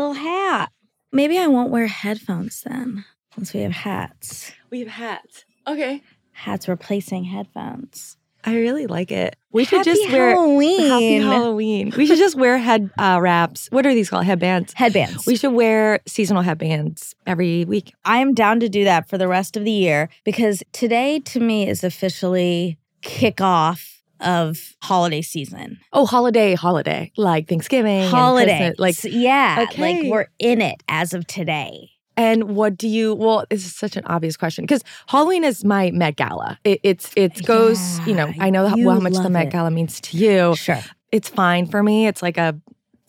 little hat. Maybe I won't wear headphones then, since we have hats. We have hats. Okay. Hats replacing headphones. I really like it. We should Happy just wear Halloween. Happy Halloween. We should just wear head uh, wraps. What are these called? Headbands. Headbands. We should wear seasonal headbands every week. I am down to do that for the rest of the year because today to me is officially kickoff of holiday season. Oh, holiday, holiday, like Thanksgiving, Holiday. Like. Yeah. Okay. Like we're in it as of today. And what do you? Well, this is such an obvious question because Halloween is my Met Gala. It, it's it goes. you know, I know how, how much the Met it. Gala means to you. Sure. It's fine for me. It's like a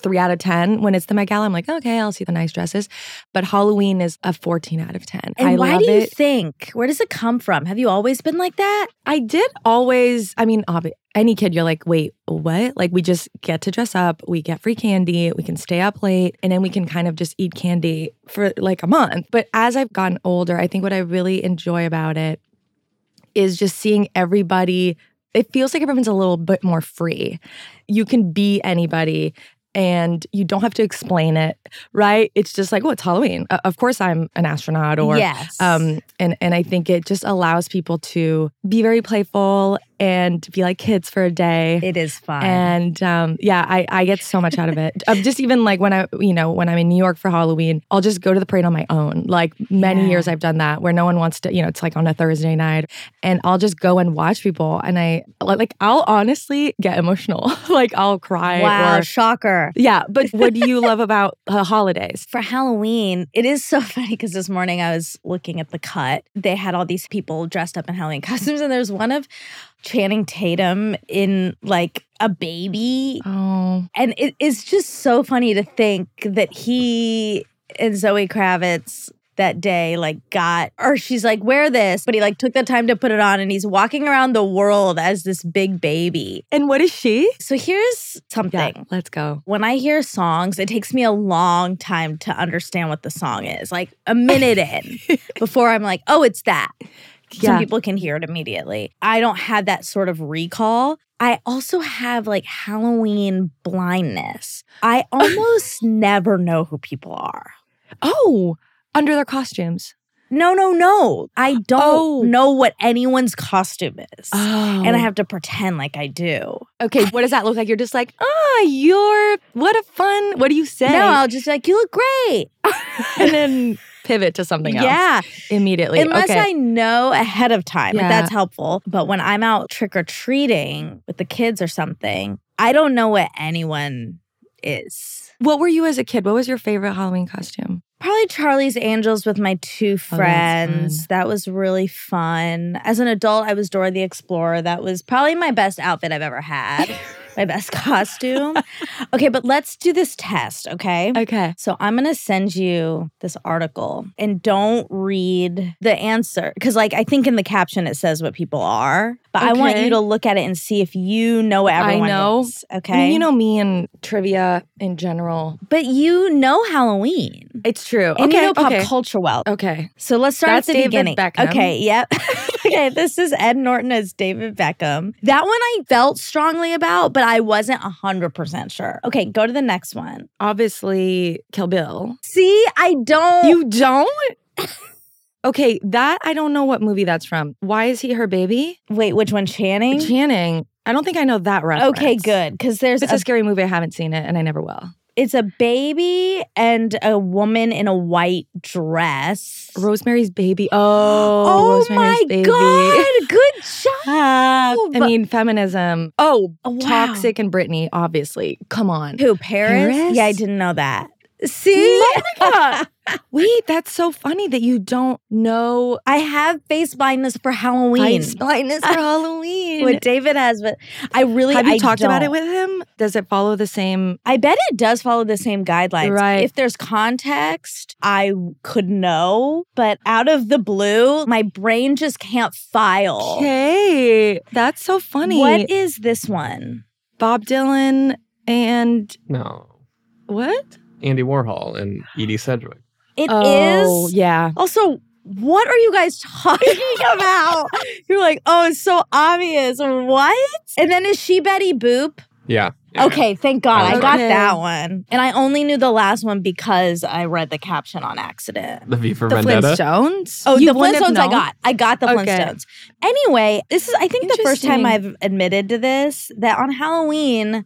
three out of ten when it's the Met Gala. I'm like, okay, I'll see the nice dresses. But Halloween is a fourteen out of ten. And I why do you it. think? Where does it come from? Have you always been like that? I did always, I mean, obvi- any kid, you're like, wait, what? Like, we just get to dress up, we get free candy, we can stay up late, and then we can kind of just eat candy for like a month. But as I've gotten older, I think what I really enjoy about it is just seeing everybody. It feels like everyone's a little bit more free. You can be anybody. And you don't have to explain it, right? It's just like, oh, it's Halloween. Uh, of course, I'm an astronaut, or yes. um, and and I think it just allows people to be very playful and be like kids for a day. it is fun. And um, yeah, I, I get so much out of it. Of just even like when I, you know, when I'm in New York for Halloween, I'll just go to the parade on my own. Like many Yeah. years I've done that where no one wants to, you know, it's like on a Thursday night and I'll just go and watch people. And I like, I'll honestly get emotional. like I'll cry. wow, Or, shocker. yeah. But what do you love about uh, holidays? For Halloween, it is so funny because this morning I was looking at the cut. They had all these people dressed up in Halloween costumes, and there's one of Channing Tatum in like a baby. Oh, And it is just so funny to think that he and Zoe Kravitz that day like got or she's like wear this but he like took the time to put it on and he's walking around the world as this big baby and what is she? so here's something Yeah, let's go. when I hear songs, it takes me a long time to understand what the song is. Like a minute in before I'm like, oh, it's that. Some Yeah. people can hear it immediately. I don't have that sort of recall. I also have like Halloween blindness. I almost never know who people are. Oh, under their costumes. No, no, no. I don't Oh. know what anyone's costume is. Oh. And I have to pretend like I do. Okay, what does that look like? You're just like, ah, you're what a fun. What do you say? No, I'll just be like, you look great. and then pivot to something else. Yeah. immediately. Unless okay. I know ahead of time, Yeah. that's helpful. But when I'm out trick or treating with the kids or something, I don't know what anyone is. what were you as a kid? What was your favorite Halloween costume? Probably Charlie's Angels with my two oh, friends. fun. that was really fun. As an adult, I was Dora the Explorer. That was probably my best outfit I've ever had, my best costume. Okay, but let's do this test, okay? Okay. So I'm going to send you this article and don't read the answer because like I think in the caption it says what people are, but I want you to look at it and see if you know what I everyone know. is, I okay? mean, you know me and trivia in general. but you know Halloween. It's true. And okay. you know pop okay. culture well. Okay. So let's start That's at the David beginning. Beckham. Okay, yep. okay, this is Ed Norton as David Beckham. That one I felt strongly about, but I wasn't 100% sure. Okay, go to the next one. Obviously, Kill Bill. See, I don't. You don't? okay, that I don't know what movie that's from. Why is he her baby? Wait, which one? Channing? Channing. I don't think I know that reference. Okay, good. Because there's It's a a scary movie. I haven't seen it, and I never will. It's a baby and a woman in a white dress. Rosemary's Baby. Oh, Oh Rosemary's my Baby. god! Good job. I mean, feminism. Oh, Oh, wow. toxic and Britney, obviously. Come on. who Paris? Paris? Yeah, I didn't know that. See, Oh my God. Wait, that's so funny that you don't know I have face blindness for Halloween. Face blindness for Halloween. What David has, but I really Have you I talked about it with him? Does it follow the same? I bet it does follow the same guidelines. Right. If there's context, I could know, but out of the blue, my brain just can't file. Okay, that's so funny. What is this one? Bob Dylan and No. what? Andy Warhol and Edie Sedgwick. It oh, is. oh, yeah. Also, what are you guys talking about? You're like, oh, it's so obvious. What? And then is she Betty Boop? Yeah. Yeah. Okay, thank God. I got Okay. that one. And I only knew the last one because I read the caption on accident. The V for The Vendetta. Flintstones. Oh, You the Flintstones I got. I got the Okay. Flintstones. Anyway, this is I think the first time I've admitted to this that on Halloween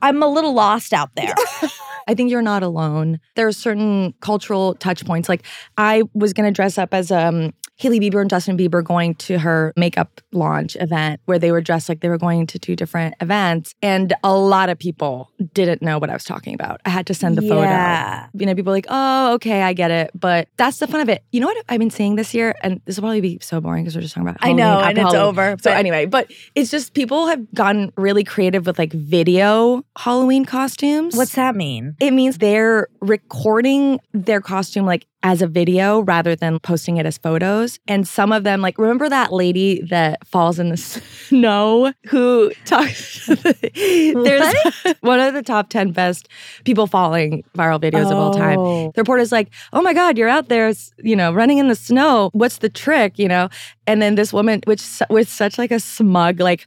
I'm a little lost out there. I think you're not alone. There are certain cultural touch points. Like I was gonna dress up as um Hailey Bieber and Justin Bieber going to her makeup launch event where they were dressed like they were going to two different events. And a lot of people didn't know what I was talking about. I had to send the photo. Yeah. You know, people were like, oh, okay, I get it. But that's the fun of it. You know what I've been saying this year? And this will probably be so boring because we're just talking about I know, Halloween and it's Halloween. over. So anyway, but it's just people have gotten really creative with like video Halloween costumes. What's that mean? It means they're recording their costume like as a video rather than posting it as photos. And some of them, like, remember that lady that falls in the snow who talks? There's one of the top 10 best people falling viral videos of all time. Oh. The reporter's like, "Oh my God, you're out there, you know, running in the snow. What's the trick?" You know, and then this woman, which with such like a smug, like,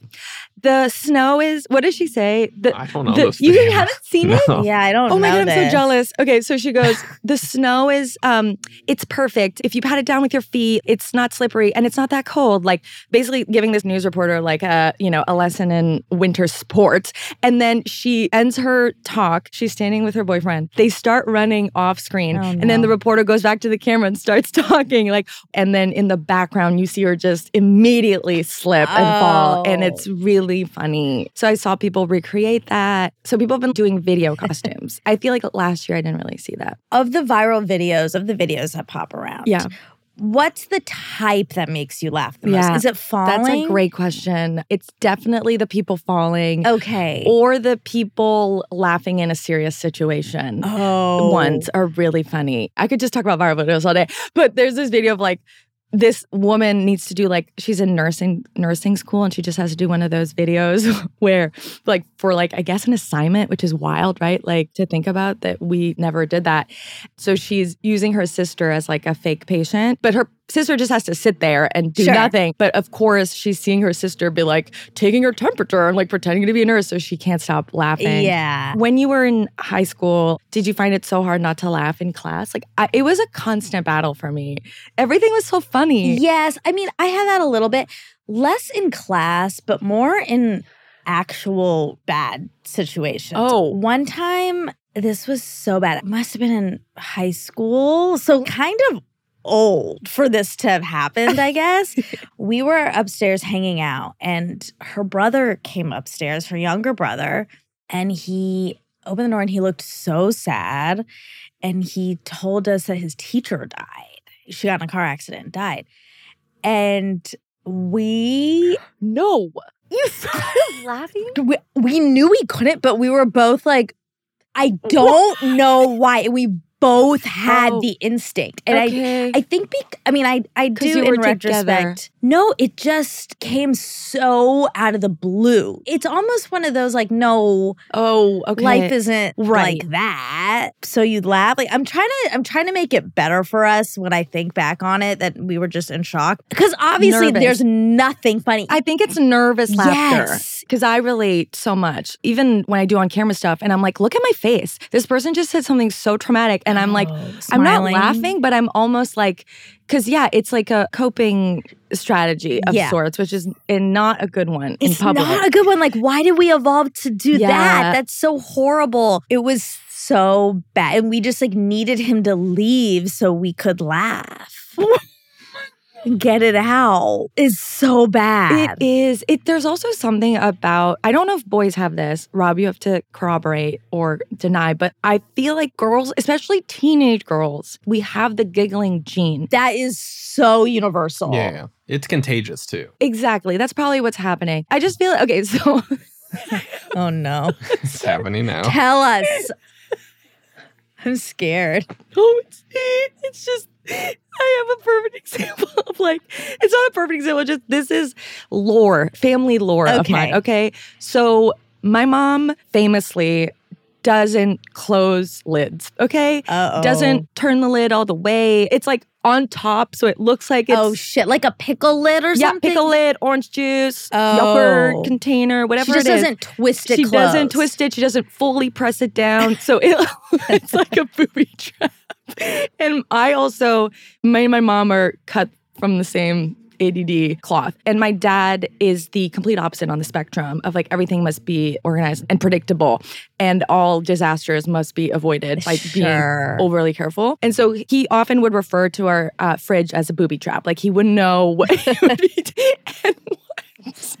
the snow is. What does she say? The, I don't know. the- those you things. haven't seen it. Yeah, I don't Oh my know god, I'm so jealous. Okay, so she goes, the snow is um it's perfect. If you pat it down with your feet, it's not slippery and it's not that cold. Like basically giving this news reporter like a, you know, a lesson in winter sports. And then she ends her talk. She's standing with her boyfriend. They start running off screen. Oh, And then the reporter goes back to the camera and starts talking. Like, and then in the background, you see her just immediately slip and fall. And Oh. it's really funny. So I saw people recreate that. So people have been doing video costumes. I feel like last year I didn't really see that. Of the viral videos, of the videos that pop around. Yeah. What's the type that makes you laugh the most? Yeah, Is it falling? That's a great question. It's definitely the people falling Okay. or the people laughing in a serious situation. oh. ones are really funny. I could just talk about viral videos all day, but there's this video of like this woman needs to do like she's in nursing nursing school and she just has to do one of those videos where like for like I guess an assignment which is wild right? Like to think about that we never did that. So she's using her sister as like a fake patient but her sister just has to sit there and do Sure. nothing but of course she's seeing her sister be like taking her temperature and like pretending to be a nurse so she can't stop laughing Yeah. when you were in high school, did you find it so hard not to laugh in class? Like, I, it was a constant battle for me. Everything was so funny. Yes. I mean, I had that a little bit less in class, but more in actual bad situations. Oh. one time, this was so bad. It must have been in high school. So, kind of old for this to have happened, I guess. we were upstairs hanging out, and her brother came upstairs, her younger brother, and he opened the door and he looked so sad. And he told us that his teacher died. She got in a car accident and died. And we No. You started laughing? we, we knew we couldn't, but we were both like, I don't know why. We both had Oh. the instinct. And I okay. I think bec- I mean I I do in together. retrospect. No, it just came so out of the blue. It's almost one of those like no oh, okay. life isn't Right. like that. So you laugh. Like I'm trying to I'm trying to make it better for us when I think back on it that we were just in shock. Because obviously Nervous. there's nothing funny. I think it's nervous laughter. Yes. Because I relate so much. Even when I do on camera stuff and I'm like, look at my face. This person just said something so traumatic. And I'm like, Oh, I'm not laughing, but I'm almost like, because yeah, it's like a coping strategy of Yeah. sorts, which is and not a good one in It's public. not a good one. Like, why did we evolve to do Yeah. that? That's so horrible. It was so bad. And we just like needed him to leave so we could laugh. Get it out. is so bad. It is. It there's also something about I don't know if boys have this. Rob, you have to corroborate or deny, but I feel like girls, especially teenage girls, we have the giggling gene. that is so universal. Yeah, yeah. It's contagious too. Exactly. That's probably what's happening. I just feel okay, so Oh no. It's happening now. Tell us. I'm scared. Oh, it's, it's just I have a perfect example of like it's not a perfect example. Just this is lore, family lore of mine. Okay. Okay, so my mom famously doesn't close lids. Okay. Uh-oh. Doesn't turn the lid all the way. It's like on top, so it looks like it's oh shit, like a pickle lid or yeah, something. Yeah, pickle lid, orange juice, Oh. yogurt container, whatever She just doesn't twist it. she doesn't twist it. She doesn't fully press it down. So it, it's like a booby trap. And I also, me and my mom are cut from the same ADD cloth. And my dad is the complete opposite on the spectrum of like everything must be organized and predictable, and all disasters must be avoided by Sure. being overly careful. And so he often would refer to our uh, fridge as a booby trap. Like he wouldn't know what it would be. And once,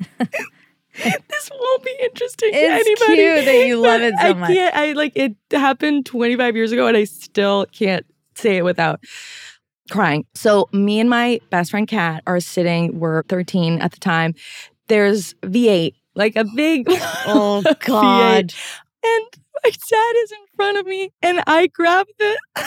this won't be interesting to It's anybody. cute that you love it so I much. can't. I like it happened 25 years ago, and I still can't say it without crying. So me and my best friend Kat are sitting. We're 13 at the time. There's V8, like a big. Oh V8, God. and my dad is in front of me, and I grab the.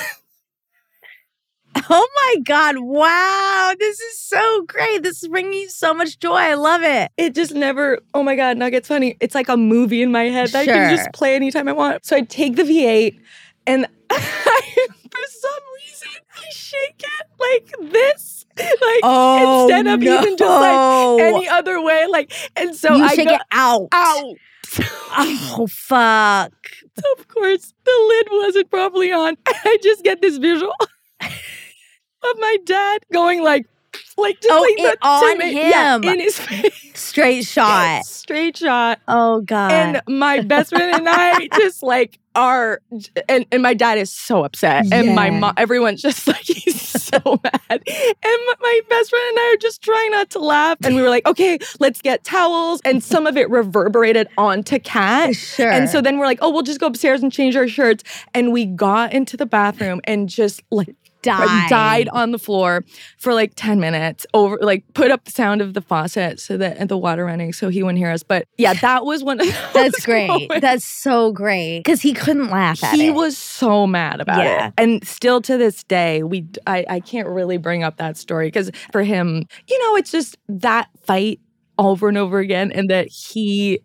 Oh my God. Wow. This is so great. This is bringing you so much joy. I love it. It just never. Oh my god, Nugget's funny. It's like a movie in my head that I can just play anytime I want. So I take the V8, and for some reason I shake it like this, like Oh, instead of even just like any other way. Like, and so you I shake go, it out. out. Oh fuck. So of course the lid wasn't properly on. I just get this visual of my dad going like, like just Oh, like it- the on tomato- yeah, him. in his face, Straight shot. straight shot. Oh God. And my best friend and I just like are, and, and my dad is so upset, and my mom, everyone's just like he's so mad, and my, my best friend and I are just trying not to laugh, and we were like, okay, let's get towels, and some of it reverberated onto Kat. sure. And so then we're like, oh, we'll just go upstairs and change our shirts. And we got into the bathroom and just like died. died on the floor for like 10 minutes over like put up the sound of the faucet so that and the water running so he wouldn't hear us. But yeah, that was one of That's great. moments. That's so great. Because he couldn't laugh at he it. was so mad about Yeah. it. And still to this day, we I, I can't really bring up that story because for him, you know, it's just that fight over and over again and that he,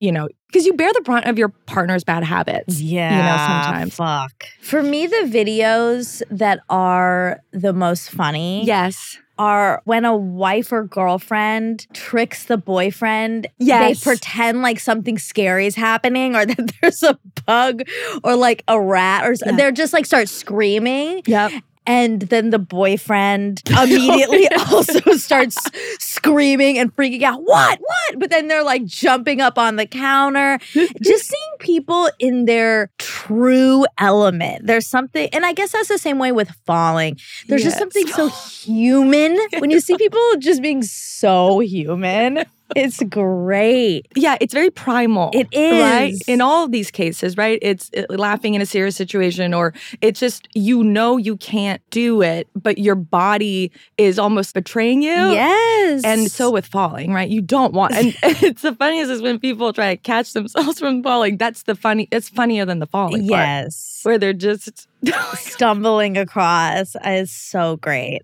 you know, because you bear the brunt of your partner's bad habits. Yeah. You know, sometimes. Fuck. For me, the videos that are the most funny Yes. are when a wife or girlfriend tricks the boyfriend. Yes. They pretend like something scary is happening or that there's a bug or like a rat or Yeah. they're just like start screaming. Yep. And then the boyfriend oh, immediately also starts screaming and freaking out. What? What? But then they're like jumping up on the counter. Just seeing people in their true element. There's something, and I guess that's the same way with falling. There's just something so human when you see people just being so human. It's great. Yeah, it's very primal. It is. Right? In all of these cases, right? It's laughing in a serious situation, or it's just you know you can't do it, but your body is almost betraying you. Yes. And so with falling, right? You don't want, and it's the funniest is when people try to catch themselves from falling. That's the funny. It's funnier than the falling. part, yes. where they're just stumbling across is so great.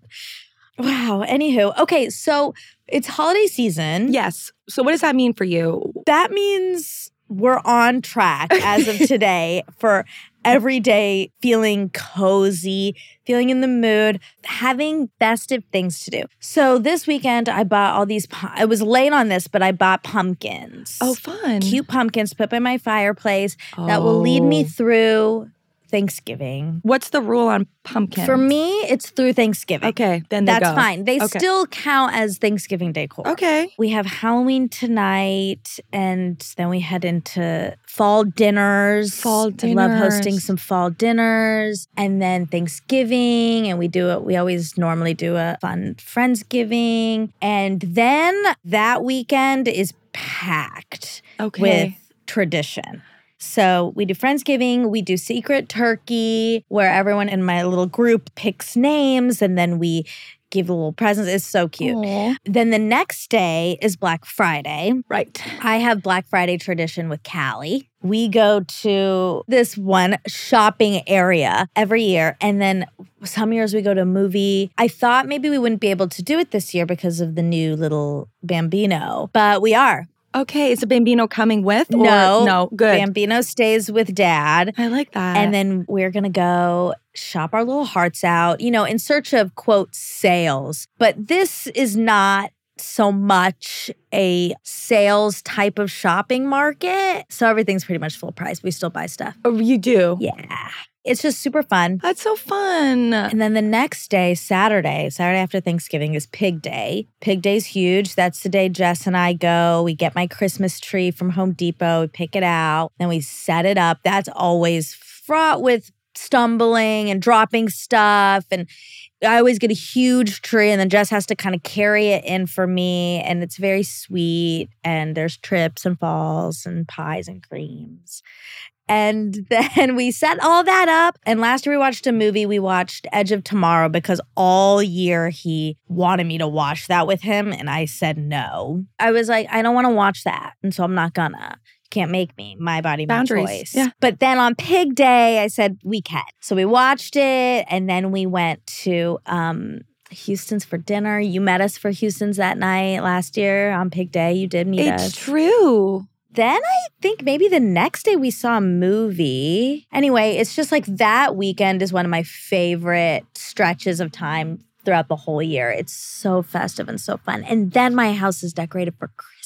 Wow. Anywho, okay, so it's holiday season. yes. So what does that mean for you? That means we're on track as of today for every day feeling cozy, feeling in the mood, having festive things to do. So this weekend, I bought all these. I was late on this, but I bought pumpkins. Oh, fun. cute pumpkins put by my fireplace that will lead me Oh. through Thanksgiving. What's the rule on pumpkins? For me, it's through Thanksgiving. okay, then they That's go. fine. They Okay. still count as Thanksgiving decor. Okay. We have Halloween tonight, and then we head into fall dinners. Fall dinners. I love hosting some fall dinners, and then Thanksgiving, and we do it. We always normally do a fun friendsgiving, and then that weekend is packed Okay. with tradition. So we do Friendsgiving, we do Secret Turkey, where everyone in my little group picks names and then we give little presents. It's so cute. Aw. Then the next day is Black Friday. Right. I have Black Friday tradition with Callie. We go to this one shopping area every year. And then some years we go to a movie. I thought maybe we wouldn't be able to do it this year because of the new little Bambino, but we are. Okay, is a Bambino coming with? or- No, no, good. Bambino stays with dad. I like that. And then we're going to go shop our little hearts out, you know, in search of quote sales. But this is not so much a sales type of shopping market. So everything's pretty much full price. We still buy stuff. oh, you do. Yeah. It's just super fun. That's so fun. And then the next day, Saturday, Saturday after Thanksgiving is Pig Day. Pig Day's huge. That's the day Jess and I go. We get my Christmas tree from Home Depot, we pick it out, then we set it up. That's always fraught with stumbling and dropping stuff. And I always get a huge tree, and then Jess has to kind of carry it in for me. And it's very sweet. And there's trips and falls and pies and creams. And then we set all that up. And last year we watched a movie. We watched Edge of Tomorrow because all year he wanted me to watch that with him. And I said no. I was like, I don't want to watch that. And so I'm not gonna. Can't make me. My body, my Boundaries. choice. Yeah. But then on Pig Day, I said we can. So we watched it, and then we went to um, Houston's for dinner. You met us for Houston's that night last year on Pig Day. You did meet it's us. It's true. Then I think maybe the next day we saw a movie. Anyway, it's just like that weekend is one of my favorite stretches of time throughout the whole year. It's so festive and so fun. And then my house is decorated for Christmas.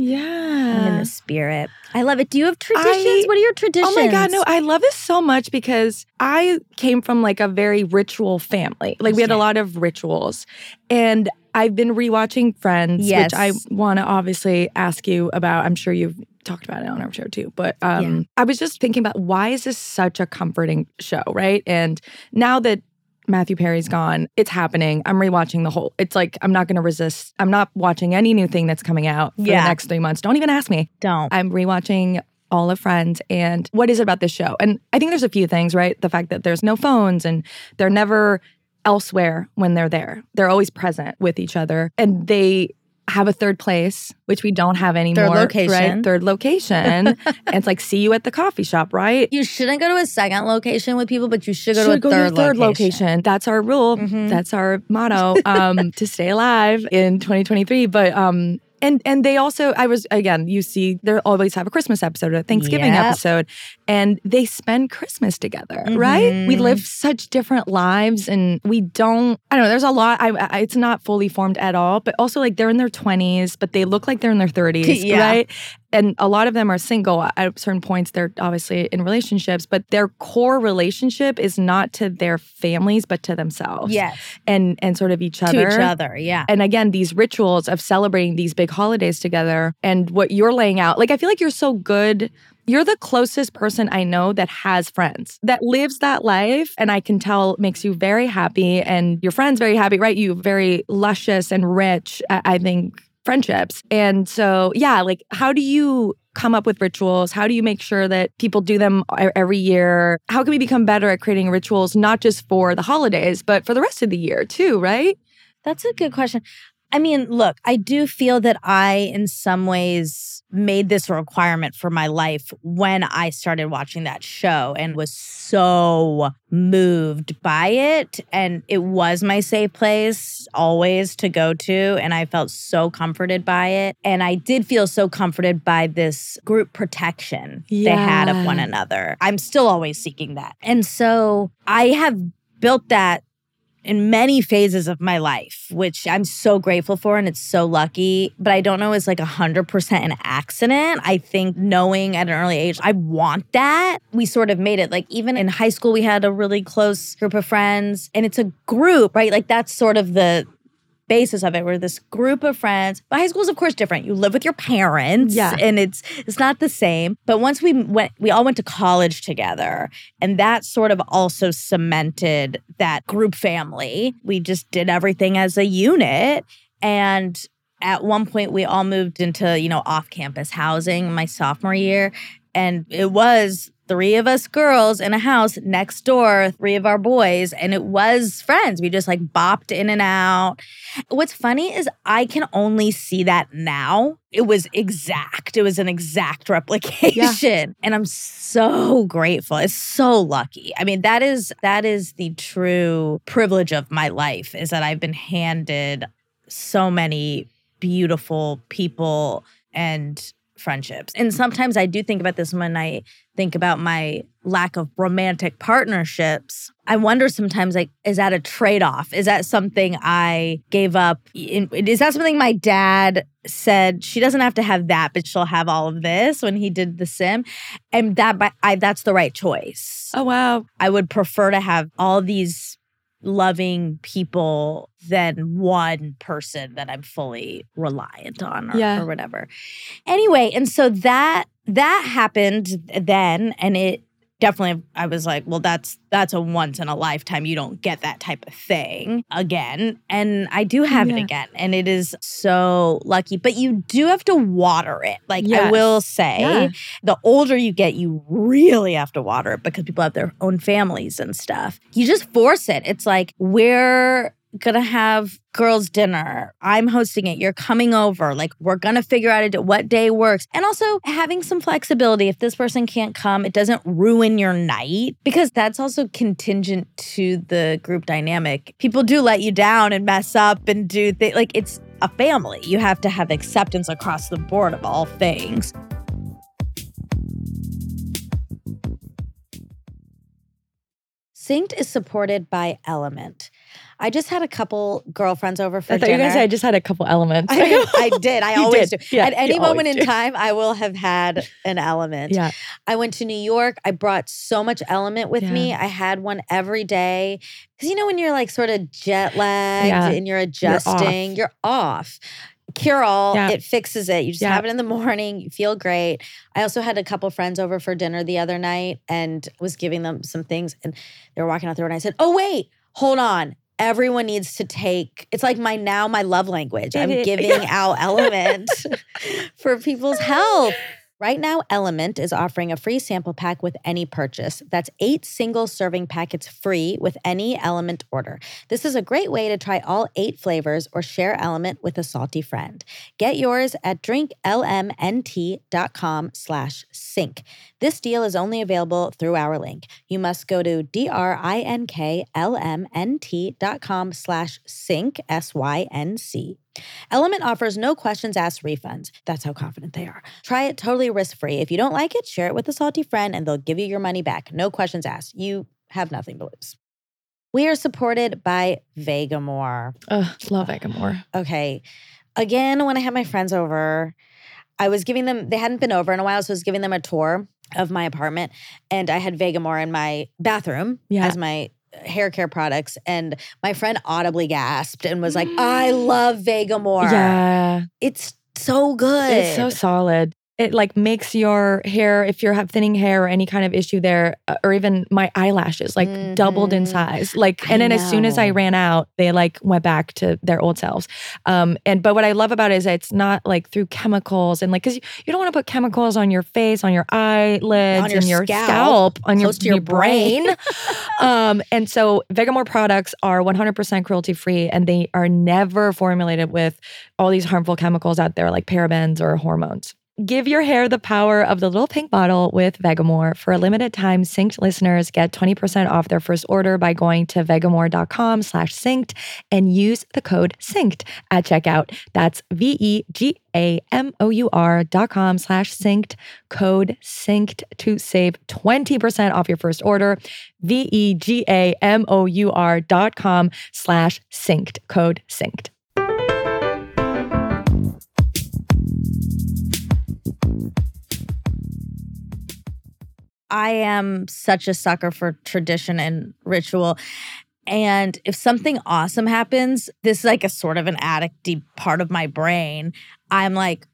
I'm in the spirit. I love it. Do you have traditions? I- what are your traditions? Oh my God, no, I love this so much because I came from like a very ritual family. Like we had a lot of rituals. And I've been rewatching Friends, Yes. which I want to obviously ask you about. I'm sure you've talked about it on our show too. But um, I was just thinking about why is this such a comforting show, right? And now that Matthew Perry's gone, it's happening. I'm rewatching the whole. It's like I'm not going to resist. I'm not watching any new thing that's coming out for Yeah. the next three months. Don't even ask me. Don't. I'm rewatching all of Friends and what is it about this show? And I think there's a few things, right? The fact that there's no phones and they're never elsewhere when they're there. They're always present with each other and they have a third place, which we don't have anymore. Third location. Right? Third location. and it's like see you at the coffee shop, right? You shouldn't go to a second location with people, but you should go Should to a third, your third location. location. That's our rule. Mhm. That's our motto um, to stay alive in 2023. But um, and and they also, I was again, you see, they always have a Christmas episode, a Thanksgiving Yep. episode, and they spend Christmas together, right? Mm-hmm. We live such different lives, and we don't. I don't know. There's a lot. I, I it's not fully formed at all, but also like they're in their 20s, but they look like they're in their 30s, Yeah. right? And a lot of them are single at certain points they're obviously in relationships but their core relationship is not to their families but to themselves Yes. and and sort of each other To each other. Yeah. and again these rituals of celebrating these big holidays together and what you're laying out like i feel like you're so good you're the closest person I know that has friends that lives that life. And I can tell makes you very happy and your friends very happy, right? You very luscious and rich, I I think, friendships. And so, yeah, like how do you come up with rituals? How do you make sure that people do them every year? How can we become better at creating rituals, not just for the holidays, but for the rest of the year too, right? That's a good question. I mean, look, I do feel that I, in some ways, made this a requirement for my life when I started watching that show and was so moved by it. And it was my safe place always to go to. And I felt so comforted by it. And I did feel so comforted by this group protection they had of one another. I'm still always seeking that. And so I have built that in many phases of my life, which I'm so grateful for and it's so lucky. But I don't know it's like 100% an accident. I think knowing at an early age, I want that. We sort of made it like even in high school, we had a really close group of friends and it's a group, right? Like that's sort of the basis of it. We're this group of friends. But high school is of course different. You live with your parents Yeah. and it's it's not the same. But once we went we all went to college together and that sort of also cemented that group family. We just did everything as a unit and at one point we all moved into, you know, off-campus housing my sophomore year and it was three of us girls in a house next door, three of our boys, and it was friends. We just like bopped in and out. What's funny is I can only see that now. It was exact. It was an exact replication. And I'm so grateful. It's so lucky. I mean, that is that is the true privilege of my life is that I've been handed so many beautiful people and friendships. And sometimes I do think about this when I think about my lack of romantic partnerships. I wonder sometimes like is that a trade-off? Is that something I gave up? Is that something my dad said she doesn't have to have that but she'll have all of this when he did the sim and that I that's the right choice. Oh wow. I would prefer to have all these loving people than one person that I'm fully reliant on or, Yeah. or whatever. Anyway, and so that that happened then and it definitely I was like, well that's that's a once in a lifetime. You don't get that type of thing again. And I do have it again and it is so lucky, but you do have to water it. Like I will say Yeah. the older you get, you really have to water it because people have their own families and stuff. You just force it. It's like, we're gonna have girls' dinner. I'm hosting it. You're coming over. Like, we're gonna figure out what day works. And also having some flexibility. If this person can't come, it doesn't ruin your night because that's also contingent to the group dynamic. People do let you down and mess up and do things like it's a family. You have to have acceptance across the board of all things. Synced is supported by Element. I just had a couple girlfriends over for I thought dinner. you guys I just had a couple elements. I, I did. I always did. do. Yeah, At any moment in do. time, I will have had an element. yeah. I went to New York. I brought so much element with Yeah. me. I had one every day. Because you know, when you're like sort of jet lagged Yeah. and you're adjusting, you're off. Cure all, Yeah. it fixes it. You just Yeah. have it in the morning, you feel great. I also had a couple friends over for dinner the other night and was giving them some things. And they were walking out the door and I said, Oh, wait, hold on. Everyone needs to take it's like my now my love language. I'm giving out element for people's health. Right now, Element is offering a free sample pack with any purchase. That's eight single serving packets free with any Element order. This is a great way to try all eight flavors or share Element with a salty friend. Get yours at drinklmnt.com slash sync. This deal is only available through our link. You must go to drinklmnt.com slash sync, S-Y-N-C. Element offers no questions asked refunds. That's how confident they are. Try it totally risk free. If you don't like it, share it with a salty friend and they'll give you your money back. No questions asked. You have nothing to lose. We are supported by Vegamour. Ugh, love Vegamour. Okay. Again, when I had my friends over, I was giving them, they hadn't been over in a while, so I was giving them a tour of my apartment. And I had Vegamour in my bathroom Yeah. as my uh, hair care products. And my friend audibly gasped and was like, I love Vegamour. Yeah. It's so good. It's so solid. It like makes your hair, if you have thinning hair or any kind of issue there, uh, or even my eyelashes, like doubled in Mhm. size. Like, I and then as soon as I ran out, they like went back to their old selves. Um, and but what I love about it is it's not like through chemicals and like because you, you don't want to put chemicals on your face, on your eyelids, On your and your scalp, scalp, on your, to your brain. um, and so Vegamour products are 100% cruelty free and they are never formulated with all these harmful chemicals out there like parabens or hormones. Give your hair the power of the little pink bottle with Vegamour. For a limited time, Synced listeners get 20% off their first order by going to vegamour.com slash synced and use the code synced at checkout. That's V-E-G-A-M-O-U-R dot com slash synced, code synced to save 20% off your first order. V-E-G-A-M-O-U-R dot com slash synced, code synced. I am such a sucker for tradition and ritual. And if something awesome happens, this is like a sort of an addicty part of my brain. I'm like,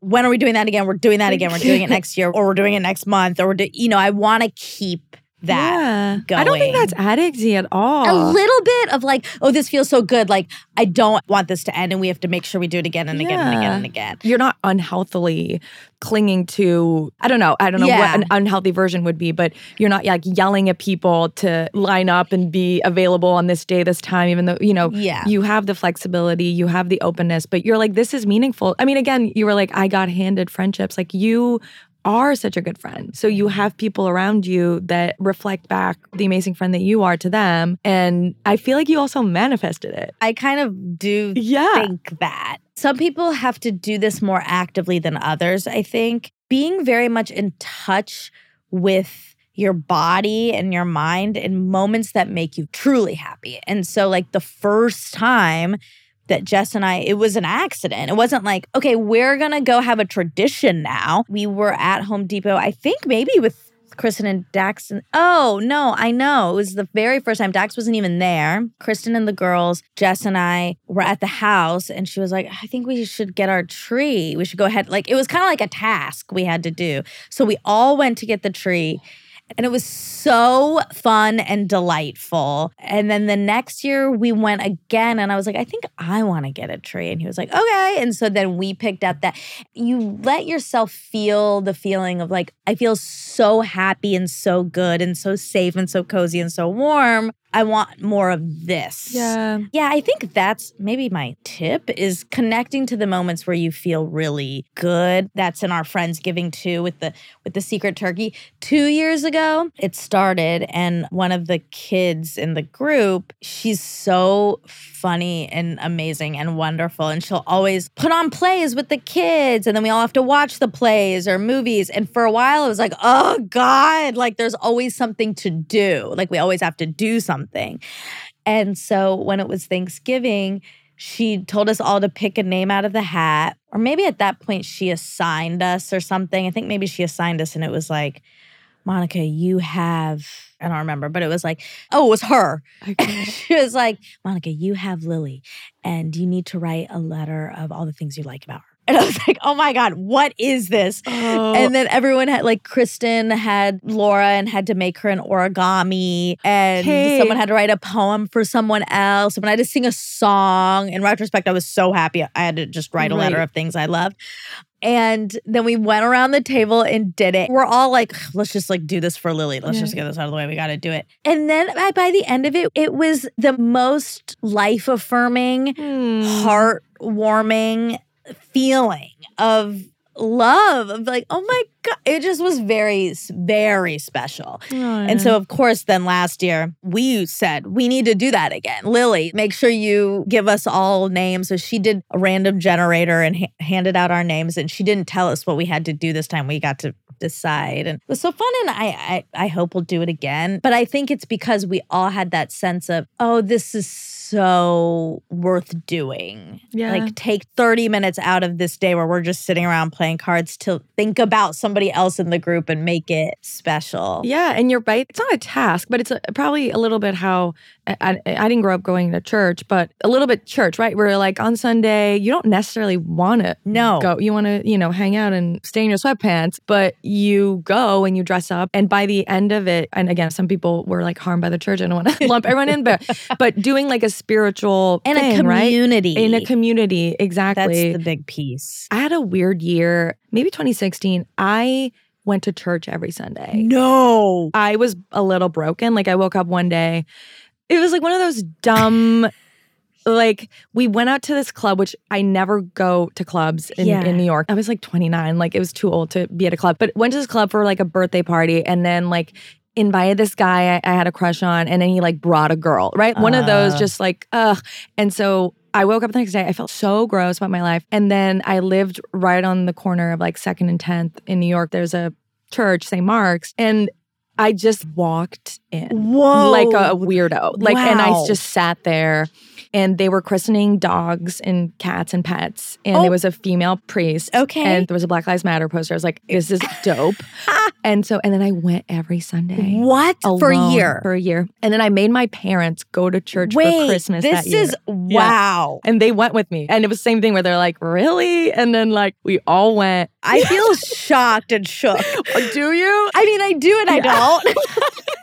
when are we doing that again? We're doing that again. We're doing it next year, or we're doing it next month, or we're do- you know, I want to keep that. yeah. I don't think going. that's addicty at all. A little bit of like, oh, this feels so good. Like, I don't want this to end, and we have to make sure we do it again and again and again and again. You're not unhealthily clinging to, I don't know, I don't know Yeah. what an unhealthy version would be, but you're not like yelling at people to line up and be available on this day, this time, even though, you know, Yeah. you have the flexibility, you have the openness, but you're like, this is meaningful. I mean, again, you were like, I got handed friendships. Like, you are such a good friend. So you have people around you that reflect back the amazing friend that you are to them. And I feel like you also manifested it. I kind of do Yeah. think that. Some people have to do this more actively than others, I think. Being very much in touch with your body and your mind in moments that make you truly happy. And so, like, the first time that Jess and I, it was an accident. It wasn't like, okay, we're gonna go have a tradition now. We were at Home Depot, I think maybe with Kristen and Dax. And, oh, no, I know. It was the very first time. Dax wasn't even there. Kristen and the girls, Jess and I were at the house, and she was like, I think we should get our tree. We should go ahead. Like, it was kind of like a task we had to do. So we all went to get the tree. And it was so fun and delightful. And then the next year we went again, and I was like, I think I want to get a tree. And he was like, okay. And so then we picked up that you let yourself feel the feeling of like, I feel so happy and so good and so safe and so cozy and so warm. I want more of this. Yeah. Yeah, I think that's maybe my tip is connecting to the moments where you feel really good. That's in our Friendsgiving too with the with the secret turkey. 2 years ago, it started and one of the kids in the group, she's so funny and amazing and wonderful and she'll always put on plays with the kids and then we all have to watch the plays or movies and for a while it was like, "Oh god, like there's always something to do. Like we always have to do something." And so when it was Thanksgiving, she told us all to pick a name out of the hat. Or maybe at that point she assigned us or something. I think maybe she assigned us and it was like, Monica, you have, I don't remember, but it was like, oh, it was her. Okay. she was like, Monica, you have Lily and you need to write a letter of all the things you like about her. And I was like, oh my God, what is this? Oh. And then everyone had like Kristen had Laura and had to make her an origami, and Hey. someone had to write a poem for someone else. Someone had to sing a song. In retrospect, I was so happy I had to just write a letter of things I loved. And then we went around the table and did it. We're all like, let's just like do this for Lily. Let's Yeah. just get this out of the way. We got to do it. And then by, by the end of it, it was the most life affirming, Hmm. heartwarming feeling of love of like oh my it just was very very special. Oh, and so of course then last year we said we need to do that again. Lily make sure you give us all names. So she did a random generator and ha- handed out our names and she didn't tell us what we had to do this time. We got to decide and it was so fun and I, I i hope we'll do it again. But i think it's because we all had that sense of oh this is so worth doing. Yeah. like take 30 minutes out of this day where we're just sitting around playing cards to think about somebody else in the group and make it special Yeah, and you're right. It's not a task, but it's a, probably a little bit how I, I, didn't grow up going to church, but a little bit church, right? Where like on Sunday, you don't necessarily want to no go. You want to, you know, hang out and stay in your sweatpants, but you go and you dress up. And by the end of it, and again, some people were like harmed by the church. I don't want to lump everyone in, but but doing like a spiritual and thing, a right? community In a community, that's exactly. the big piece I had a weird year, maybe 2016. I went to church every Sunday. no I was a little broken. Like I woke up one day. It was like one of those dumb like we went out to this club which I never go to clubs in, Yeah. in New York. I was like 29, like it was too old to be at a club. But went to this club for like a birthday party and then like invited this guy I, I had a crush on and then he like brought a girl, right? One of those Uh. just like ugh. And so I woke up the next day. I felt so gross about my life. And then I lived right on the corner of like 2nd and 10th in New York. There's a church, St. Mark's, and I just walked in whoa like a weirdo. Like, and I just sat there and they were christening dogs and cats and pets. And Oh. there was a female priest. Okay. And there was a Black Lives Matter poster. I was like, is this is dope. and so, and then I went every Sunday. what for a year For a year. And then I made my parents go to church wait for Christmas this that year. is wow and they went with me. And it was the same thing where they're like, really? And then like we all went. i feel shocked and shook Do you? i mean i do and i don't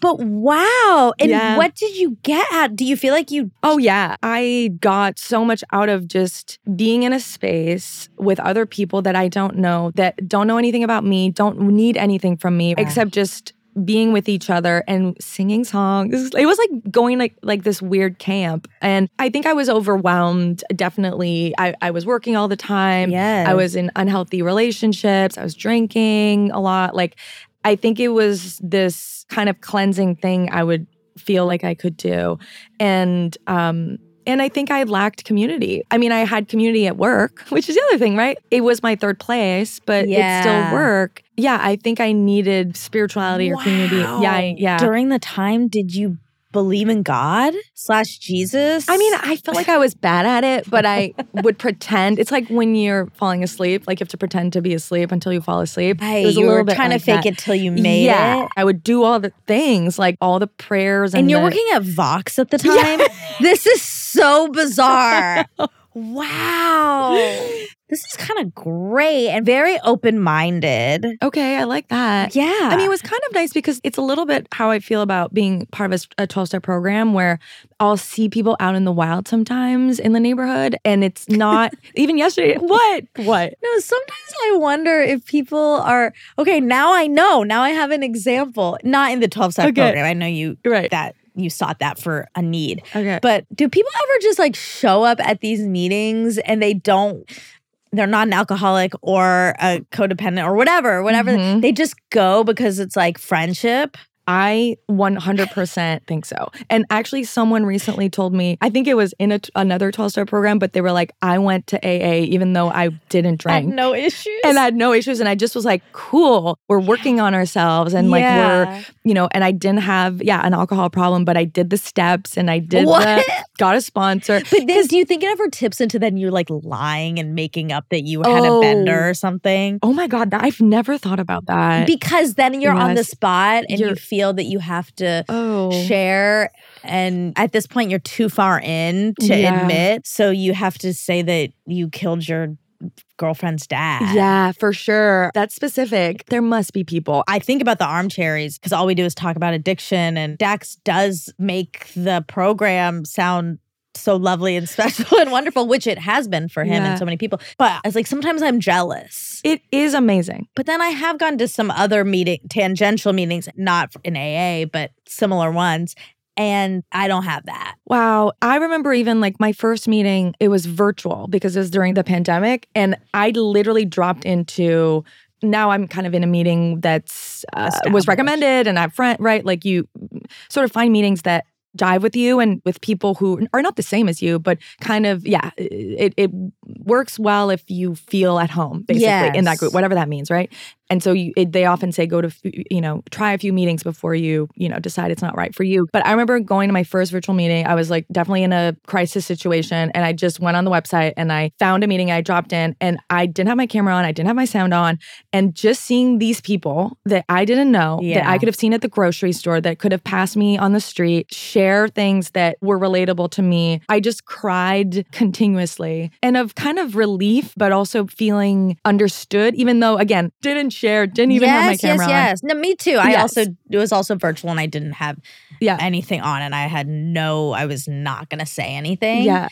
but wow and Yeah. what did you get at do you feel like you Oh, yeah. I got so much out of just being in a space with other people that I don't know, that don't know anything about me, don't need anything from me, except just being with each other and singing songs. It was like going like like this weird camp. And I think I was overwhelmed. Definitely. I, I was working all the time. Yes. I was in unhealthy relationships. I was drinking a lot. Like I think it was this kind of cleansing thing I would feel like I could do. And um And I think I lacked community. I mean, I had community at work, which is the other thing, right? It was my third place, but it's still work. Yeah, I think I needed spirituality or community. Yeah, I- yeah. During the time, did you believe in God slash Jesus? I mean, I felt like I was bad at it, but I would pretend. It's like when you're falling asleep, like you have to pretend to be asleep until you fall asleep. Hey, it was a you little were bit trying to fake that. it till you made yeah, it. I would do all the things, like all the prayers, and, And you're the- working at Vox at the time. This is so bizarre. wow. This is kind of great and very open minded. Okay, I like that. Yeah. I mean, it was kind of nice because it's a little bit how I feel about being part of a, a 12 step program where I'll see people out in the wild sometimes in the neighborhood. And it's not even yesterday. What? What? no, sometimes I wonder if people are okay. Now I know. Now I have an example. Not in the 12 step Okay. program. I know you Right. that you sought that for a need. Okay. But do people ever just like show up at these meetings and they don't they're not an alcoholic or a codependent or whatever, whatever. Mhm. They just go because it's like friendship. I 100% think so. And actually, someone recently told me, I think it was in a, another 12 step program, but they were like, I went to AA even though I didn't Had drink. no issues. and I had no issues. And I just was like, cool, we're working on ourselves. And like, we're, you know, and I didn't have, yeah, an alcohol problem, but I did the steps and I did What? the, got a sponsor. But then, do you think it ever tips into then you're like lying and making up that you had Oh. a bender or something? Oh my God, that, I've never thought about that. Because then you're on the spot and you You're- feel that you have to oh. share. And at this point, you're too far in to Yeah. admit. So you have to say that you killed your girlfriend's dad. Yeah, for sure. That's specific. There must be people. I think about the armcherries because all we do is talk about addiction, and Dax does make the program sound so lovely and special and wonderful, which it has been for him Yeah. and so many people. But it's like sometimes I'm jealous. It is amazing. But then I have gone to some other meeting, tangential meetings, not in AA, but similar ones. And I don't have that. Wow. I remember even like my first meeting, it was virtual because it was during the pandemic. And I literally dropped into now I'm kind of in a meeting that's uh, was recommended and I have friend right like you sort of find meetings that jive with you and with people who are not the same as you but kind of yeah it it works well if you feel at home basically in that group whatever that means right and so you, it, they often say go to you know try a few meetings before you you know decide it's not right for you. But i remember going to my first virtual meeting. I was like definitely in a crisis situation and i just went on the website and i found a meeting. I dropped in and i didn't have my camera on. I didn't have my sound on. And just seeing these people that i didn't know that i could have seen at the grocery store that could have passed me on the street share things that were relatable to me i just cried continuously. And of kind of relief but also feeling understood even though again didn't share didn't even yes, have my camera yes, on yes. No, me too. I Yes. also it was also virtual and I didn't have yeah anything on and I had no I was not gonna say anything. yeah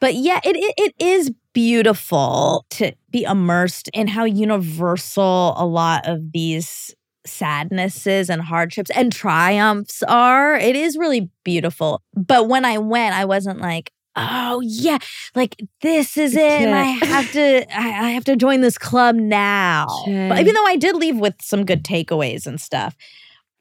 But yeah, it, it it is beautiful to be immersed in how universal a lot of these sadnesses and hardships and triumphs are. It is really beautiful. But when I went, I wasn't like, oh yeah, like this is it. I have to I, I have to join this club now. But even though I did leave with some good takeaways and stuff.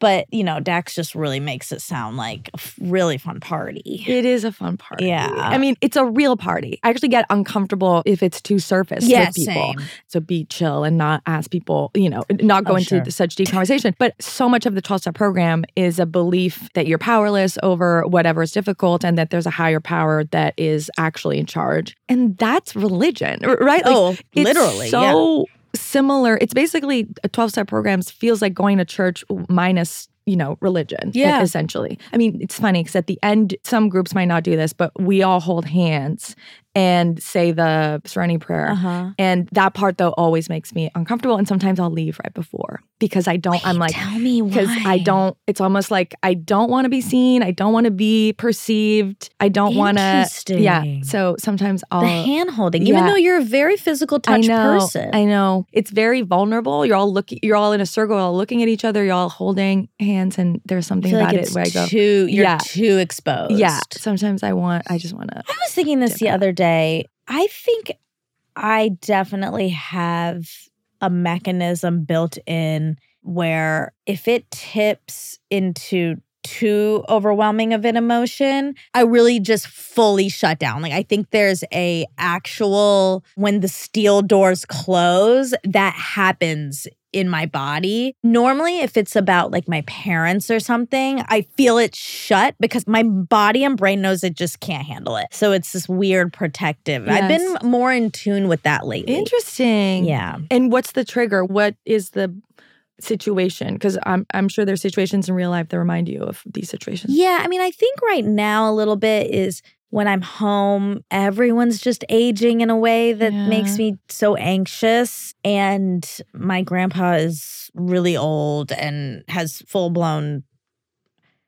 But you know, Dax just really makes it sound like a really fun party. It is a fun party. Yeah. I mean, it's a real party. I actually get uncomfortable if it's too surface Yeah, with people. same. So be chill and not ask people, you know, not go Oh, into sure. such deep conversation. But so much of the 12 step program is a belief that you're powerless over whatever is difficult and that there's a higher power that is actually in charge. And that's religion, right? Like, oh, it's literally. yeah. Similar. It's basically uh, a 12 step programs feels like going to church minus, you know, religion. Yeah. Essentially. I mean, it's funny because at the end, some groups might not do this, but we all hold hands and say the serenity prayer. Uh-huh. And that part though always makes me uncomfortable. And sometimes I'll leave right before because I don't, I'm like, tell me why. because I don't, it's almost like I don't want to be seen. I don't want to be perceived. I don't want to. Yeah. So sometimes I'll. the hand holding, even though you're a very physical touch I know, person. I know. It's very vulnerable. You're all looking. You're all in a circle, all looking at each other. You're all holding hands, and there's something about like it where I go. too you're Yeah. too exposed. Yeah. Sometimes I want. I just want to. I was thinking this the other day. I think I definitely have a mechanism built in where if it tips into too overwhelming of an emotion, I really just fully shut down. Like I think there's a actual when the steel doors close that happens in my body. Normally, if it's about like my parents or something, I feel it shut because my body and brain knows it just can't handle it. So it's this weird protective. I've been more in tune with that lately. Interesting. Yeah. And what's the trigger? What is the situation? Because I'm I'm sure there's situations in real life that remind you of these situations. Yeah, I mean, I think right now a little bit is when I'm home, everyone's just aging in a way that makes me so anxious. And my grandpa is really old and has full blown.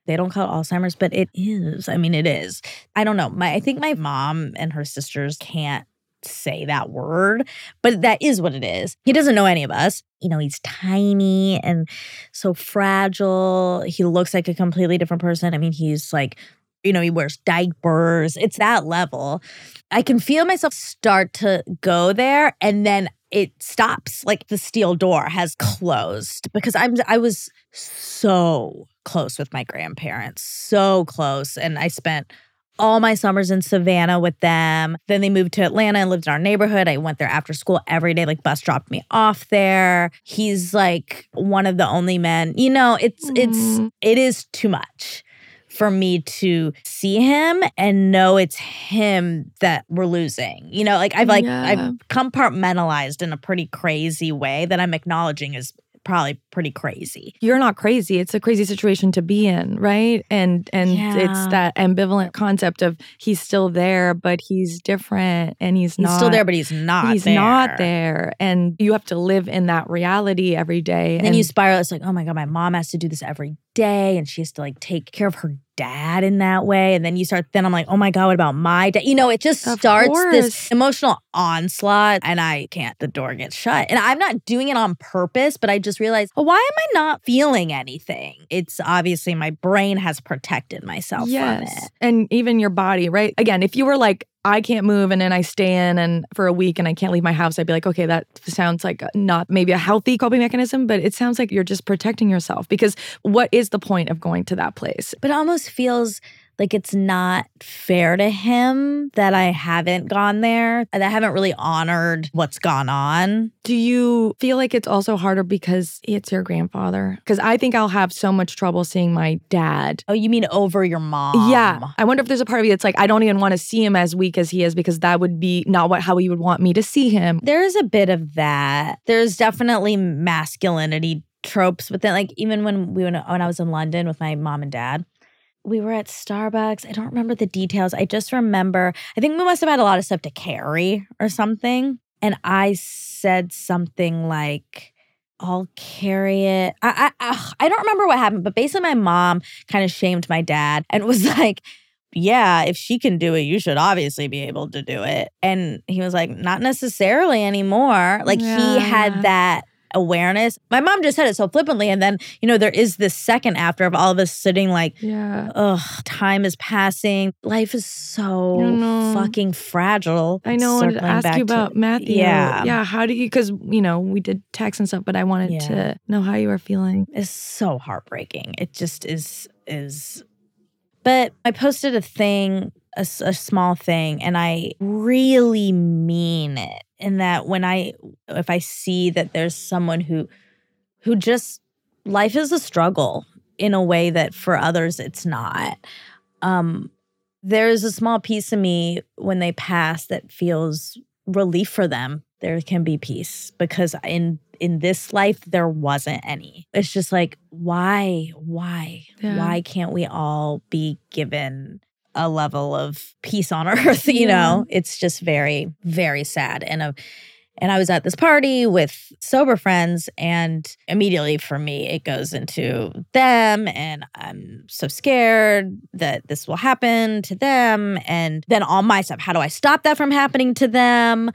They don't call it Alzheimer's, but it is. I mean, it is. I don't know. My I think my mom and her sisters can't say that word, but that is what it is. He doesn't know any of us. You know, he's tiny and so fragile. He looks like a completely different person. I mean, he's like, you know, he wears diapers. It's that level. I can feel myself start to go there and then it stops. Like the steel door has closed because I'm I was so close with my grandparents. So close. And I spent all my summers in Savannah with them. Then they moved to Atlanta and lived in our neighborhood. I went there after school every day, like bus dropped me off there. He's like one of the only men. You know, it's it's Mm. it is too much for me to see him and know it's him that we're losing. You know, like I've like Yeah. I've compartmentalized in a pretty crazy way that I'm acknowledging is probably pretty crazy. You're not crazy. It's a crazy situation to be in, right? And and Yeah. it's that ambivalent concept of he's still there, but he's different and he's, He's not still there, but he's not he's there. not there. And you have to live in that reality every day. And then and you spiral. It's like, oh my God, my mom has to do this every day and she has to like take care of her dad in that way. And then you start, then I'm like, oh my God, what about my dad? You know, it just Of starts this emotional onslaught and I can't, the door gets shut. And I'm not doing it on purpose, but I just realized, oh, why am I not feeling anything? It's obviously my brain has protected myself from yes. it. And even your body, right? Again, if you were like, I can't move and then I stay in and for a week and I can't leave my house, I'd be like, okay, that sounds like not maybe a healthy coping mechanism, but it sounds like you're just protecting yourself because what is the point of going to that place? But it almost feels like it's not fair to him that I haven't gone there, that I haven't really honored what's gone on. Do you feel like it's also harder because it's your grandfather? Because I think I'll have so much trouble seeing my dad. Oh, you mean over your mom? Yeah. I wonder if there's a part of you that's like, I don't even want to see him as weak as he is because that would be not what how he would want me to see him. There's a bit of that. There's definitely masculinity tropes within like even when we went when I was in London with my mom and dad. We were at Starbucks. I don't remember the details. I just remember I think we must have had a lot of stuff to carry or something. And I said something like I'll carry it. I I I don't remember what happened, but basically my mom kind of shamed my dad and was like, "Yeah, if she can do it, you should obviously be able to do it." And he was like, "Not necessarily anymore." Like he had that awareness. My mom just said it so flippantly and then, you know, there is this second after of all of us sitting like Yeah. Ugh, time is passing. Life is so fucking fragile. I know. I wanted to ask you to- about Matthew. Yeah. Yeah. How do you, because, you know, we did text and stuff, but I wanted Yeah. to know how you are feeling. is so heartbreaking. It just is is but I posted a thing, a small thing, and I really mean it. In that when I if I see that there's someone who who just life is a struggle in a way that for others it's not. Um there's a small piece of me when they pass that feels relief for them. There can be peace because in in this life there wasn't any. It's just like why why Yeah. why can't we all be given a level of peace on earth, you Yeah. know? It's just very very sad and a and I was at this party with sober friends, and immediately for me, it goes into them. And I'm so scared that this will happen to them. And then all my stuff how do I stop that from happening to them?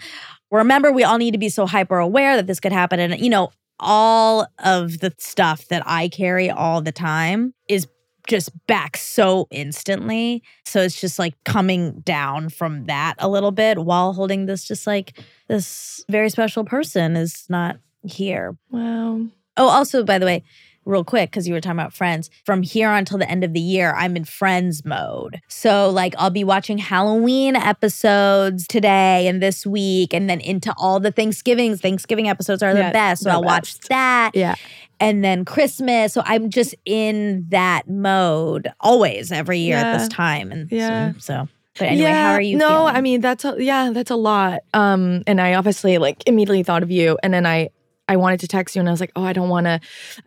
Remember, we all need to be so hyper aware that this could happen. And, you know, all of the stuff that I carry all the time is just back so instantly. So it's just like coming down from that a little bit while holding this, just like this very special person is not here. Wow. Oh, also, by the way, real quick because you were talking about friends from here on until the end of the year i'm in friends mode so like i'll be watching halloween episodes today and this week and then into all the thanksgivings thanksgiving episodes are the best so the i'll watch that Yeah. and then christmas so i'm just in that mode always every year at this time and Yeah. so, but anyway how are you No, feeling? I mean that's a, yeah, that's a lot. Um, and I obviously like immediately thought of you, and then I I wanted to text you, and I was like, oh, I don't want to.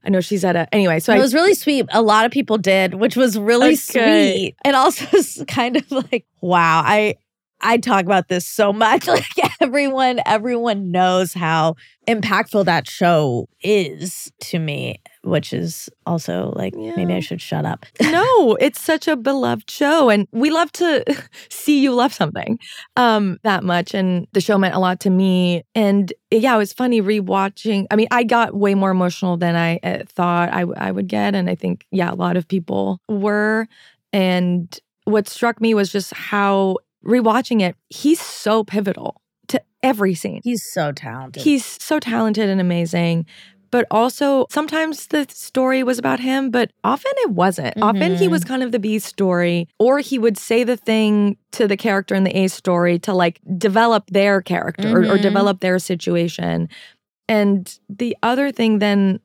I know she's at a anyway. So it I was really sweet. A lot of people did, which was really Okay. sweet. And also kind of like, wow, I I talk about this so much. Like everyone, everyone knows how impactful that show is to me, which is also like maybe I should shut up. no, it's such a beloved show, and we love to see you love something um, that much. And the show meant a lot to me. And yeah, it was funny rewatching. I mean, I got way more emotional than I uh, thought I, w- I would get, and I think yeah, a lot of people were. And what struck me was just how rewatching it, he's so pivotal to every scene. He's so talented. He's so talented and amazing. But also, sometimes the story was about him, but often it wasn't. Often he Mhm. was kind of the B story, or he would say the thing to the character in the A story to like develop their character or, or Mhm. develop their situation. And the other thing then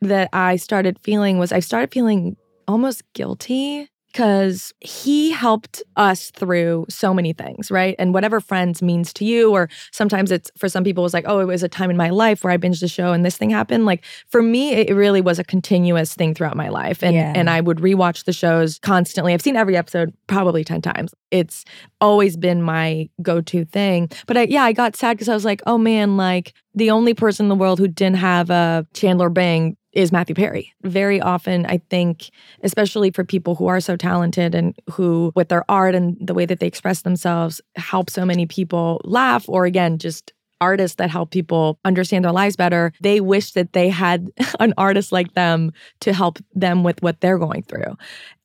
that I started feeling was I started feeling almost guilty because he helped us through so many things, right? And whatever friends means to you, or sometimes it's for some people, it was like, oh, it was a time in my life where I binged the show and this thing happened. Like for me, it really was a continuous thing throughout my life. And Yeah. and I would rewatch the shows constantly. I've seen every episode probably 10 times. It's always been my go-to thing. But I, yeah, I got sad because I was like, oh man, like the only person in the world who didn't have a Chandler Bing is Matthew Perry. Very often, I think, especially for people who are so talented and who, with their art and the way that they express themselves, help so many people laugh, or again, just artists that help people understand their lives better, they wish that they had an artist like them to help them with what they're going through.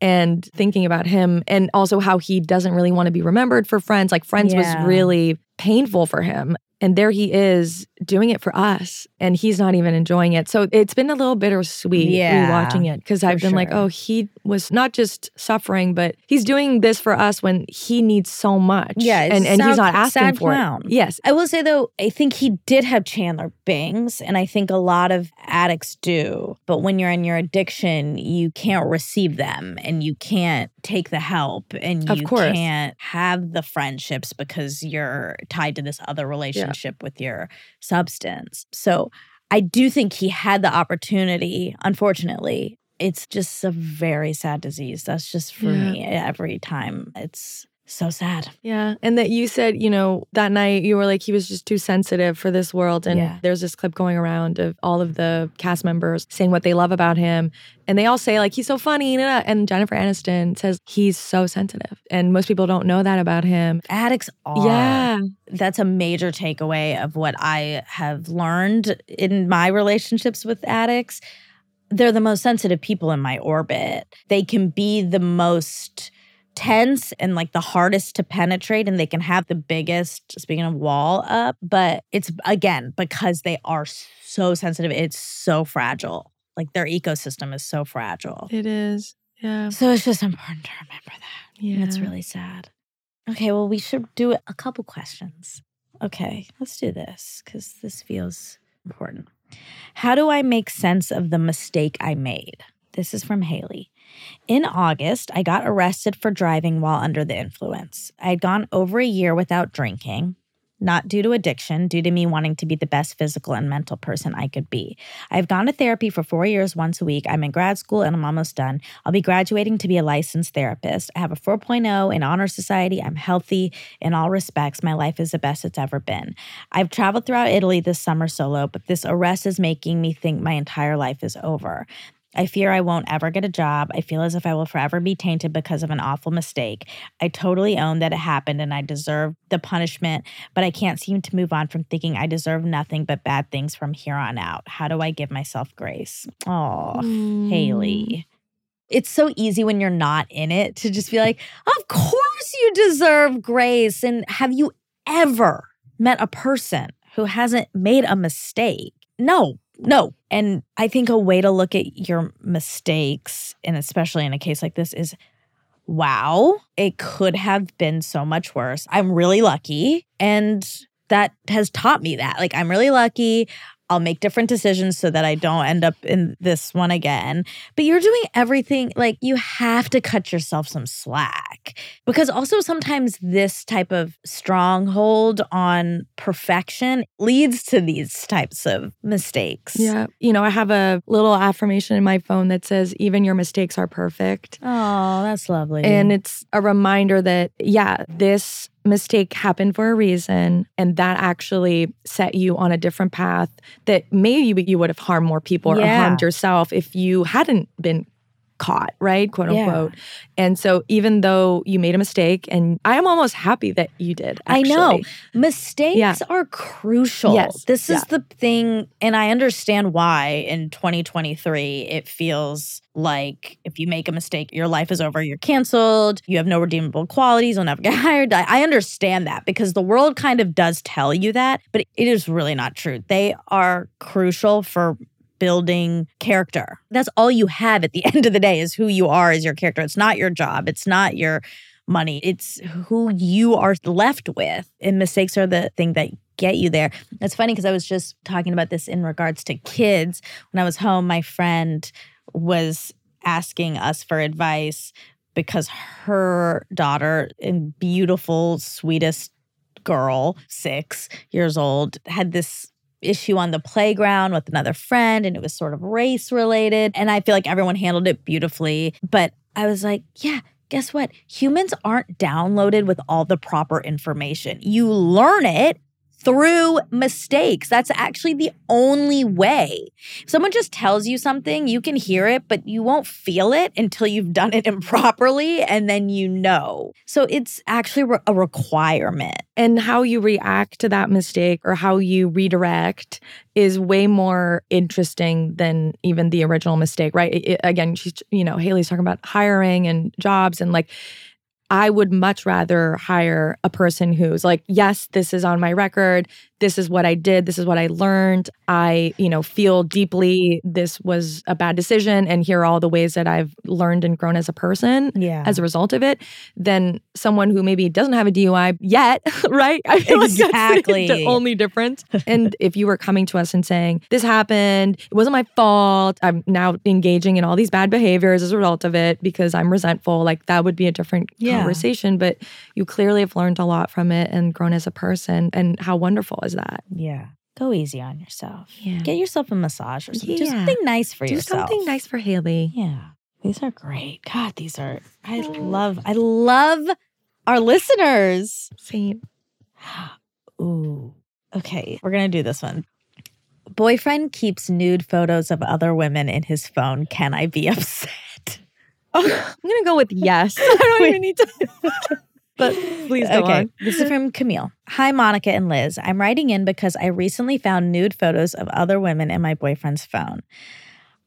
And thinking about him and also how he doesn't really want to be remembered for Friends, like Friends Yeah. was really painful for him. And there he is doing it for us, and he's not even enjoying it. So it's been a little bittersweet Yeah, rewatching it because I've been like, oh, he was not just suffering, but he's doing this for us when he needs so much. Yeah, and and he's not asking for clown. it. Yes, I will say though, I think he did have Chandler Bings, and I think a lot of addicts do. But when you're in your addiction, you can't receive them and you can't take the help and Of you can't have the friendships because you're tied to this other relationship with your substance. So I do think he had the opportunity, unfortunately. It's just a very sad disease. That's just for Yeah. me eh, every time. It's so sad. Yeah. And that you said, you know, that night you were like, he was just too sensitive for this world. And Yeah. there's this clip going around of all of the cast members saying what they love about him. And they all say, like, he's so funny. And Jennifer Aniston says, he's so sensitive. And most people don't know that about him. Addicts are. Yeah. that's a major takeaway of what I have learned in my relationships with addicts. They're the most sensitive people in my orbit. They can be the most tense and like the hardest to penetrate, and they can have the biggest, speaking of wall up, but it's again because they are so sensitive, it's so fragile. Like their ecosystem is so fragile. It is. Yeah. So it's just important to remember that. Yeah. And It's really sad. Okay, well, we should do a couple questions. Okay, let's do this because this feels important. How do I make sense of the mistake I made? This is from Haley. In August, I got arrested for driving while under the influence. I had gone over a year without drinking, not due to addiction, due to me wanting to be the best physical and mental person I could be. I've gone to therapy for four years once a week. I'm in grad school and I'm almost done. I'll be graduating to be a licensed therapist. I have a 4.0 in honor society. I'm healthy in all respects. My life is the best it's ever been. I've traveled throughout Italy this summer solo, but this arrest is making me think my entire life is over. I fear I won't ever get a job. I feel as if I will forever be tainted because of an awful mistake. I totally own that it happened and I deserve the punishment, but I can't seem to move on from thinking I deserve nothing but bad things from here on out. How do I give myself grace? Oh, Haley. Mm. It's so easy when you're not in it to just be like, of course you deserve grace. And have you ever met a person who hasn't made a mistake? No, no. And I think a way to look at your mistakes, and especially in a case like this, is wow, it could have been so much worse. I'm really lucky. And that has taught me that. Like, I'm really lucky. I'll make different decisions so that I don't end up in this one again. But you're doing everything like you have to cut yourself some slack because also sometimes this type of stronghold on perfection leads to these types of mistakes. Yeah. You know, I have a little affirmation in my phone that says, even your mistakes are perfect. Oh, that's lovely. And it's a reminder that, yeah, this mistake happened for a reason and that actually set you on a different path that maybe you would have harmed more people or harmed yourself if you hadn't been caught, right? Quote Yeah. unquote. And so even though you made a mistake and I am almost happy that you did. I know. Mistakes Yeah. are crucial. Yes. This is Yeah. the thing, and I understand why in 2023 it feels like if you make a mistake, your life is over, you're canceled, you have no redeemable qualities, you'll never get hired. I understand that because the world kind of does tell you that, but it is really not true. They are crucial for building character. That's all you have at the end of the day is who you are as your character. It's not your job, it's not your money. It's who you are left with. And mistakes are the thing that get you there. It's funny because I was just talking about this in regards to kids. When I was home, my friend was asking us for advice because her daughter, and beautiful, sweetest girl, six years old, had this issue on the playground with another friend and it was sort of race related and I feel like everyone handled it beautifully. But I was like yeah guess what? Humans aren't downloaded with all the proper information. You learn it through mistakes. That's actually the only way. If someone just tells you something you can hear it but you won't feel it until you've done it improperly and then you know. So it's actually re- a requirement. And how you react to that mistake or how you redirect is way more interesting than even the original mistake right? It- it- again she's you know haley's talking about hiring and jobs and like i would much rather hire a person who's like yes this is on my record this is what i did this is what i learned i you know feel deeply this was a bad decision and here are all the ways that i've learned and grown as a person yeah as a result of it than someone who maybe doesn't have a DUI yet, right? I feel like that's the- Exactly. the only difference. and if you were coming to us and saying, This happened, it wasn't my fault, I'm now engaging in all these bad behaviors as a result of it because I'm resentful, like that would be a different Yeah. conversation. But you clearly have learned a lot from it and grown as a person. And how wonderful is that? Yeah. Go easy on yourself. Yeah. Get yourself a massage or something. Do something nice for Do yourself. Do something nice for Haley. Yeah. These are great. God, these are I love I love our listeners. Same. Ooh. Okay, we're gonna do this one. Boyfriend keeps nude photos of other women in his phone. Can I be upset? Oh, I'm gonna go with yes. I don't even need to. But please go okay. on. This is from Camille. Hi, Monica and Liz. I'm writing in because I recently found nude photos of other women in my boyfriend's phone.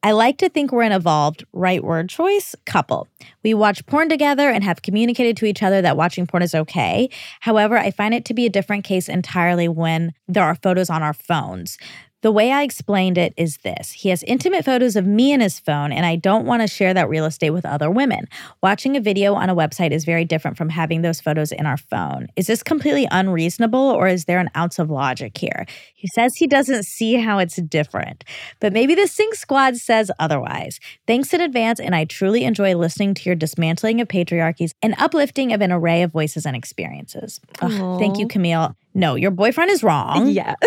I like to think we're an evolved, right word choice couple. We watch porn together and have communicated to each other that watching porn is okay. However, I find it to be a different case entirely when there are photos on our phones. The way I explained it is this He has intimate photos of me in his phone, and I don't want to share that real estate with other women. Watching a video on a website is very different from having those photos in our phone. Is this completely unreasonable, or is there an ounce of logic here? He says he doesn't see how it's different, but maybe the Sync Squad says otherwise. Thanks in advance, and I truly enjoy listening to your dismantling of patriarchies and uplifting of an array of voices and experiences. Ugh, thank you, Camille. No, your boyfriend is wrong. Yeah.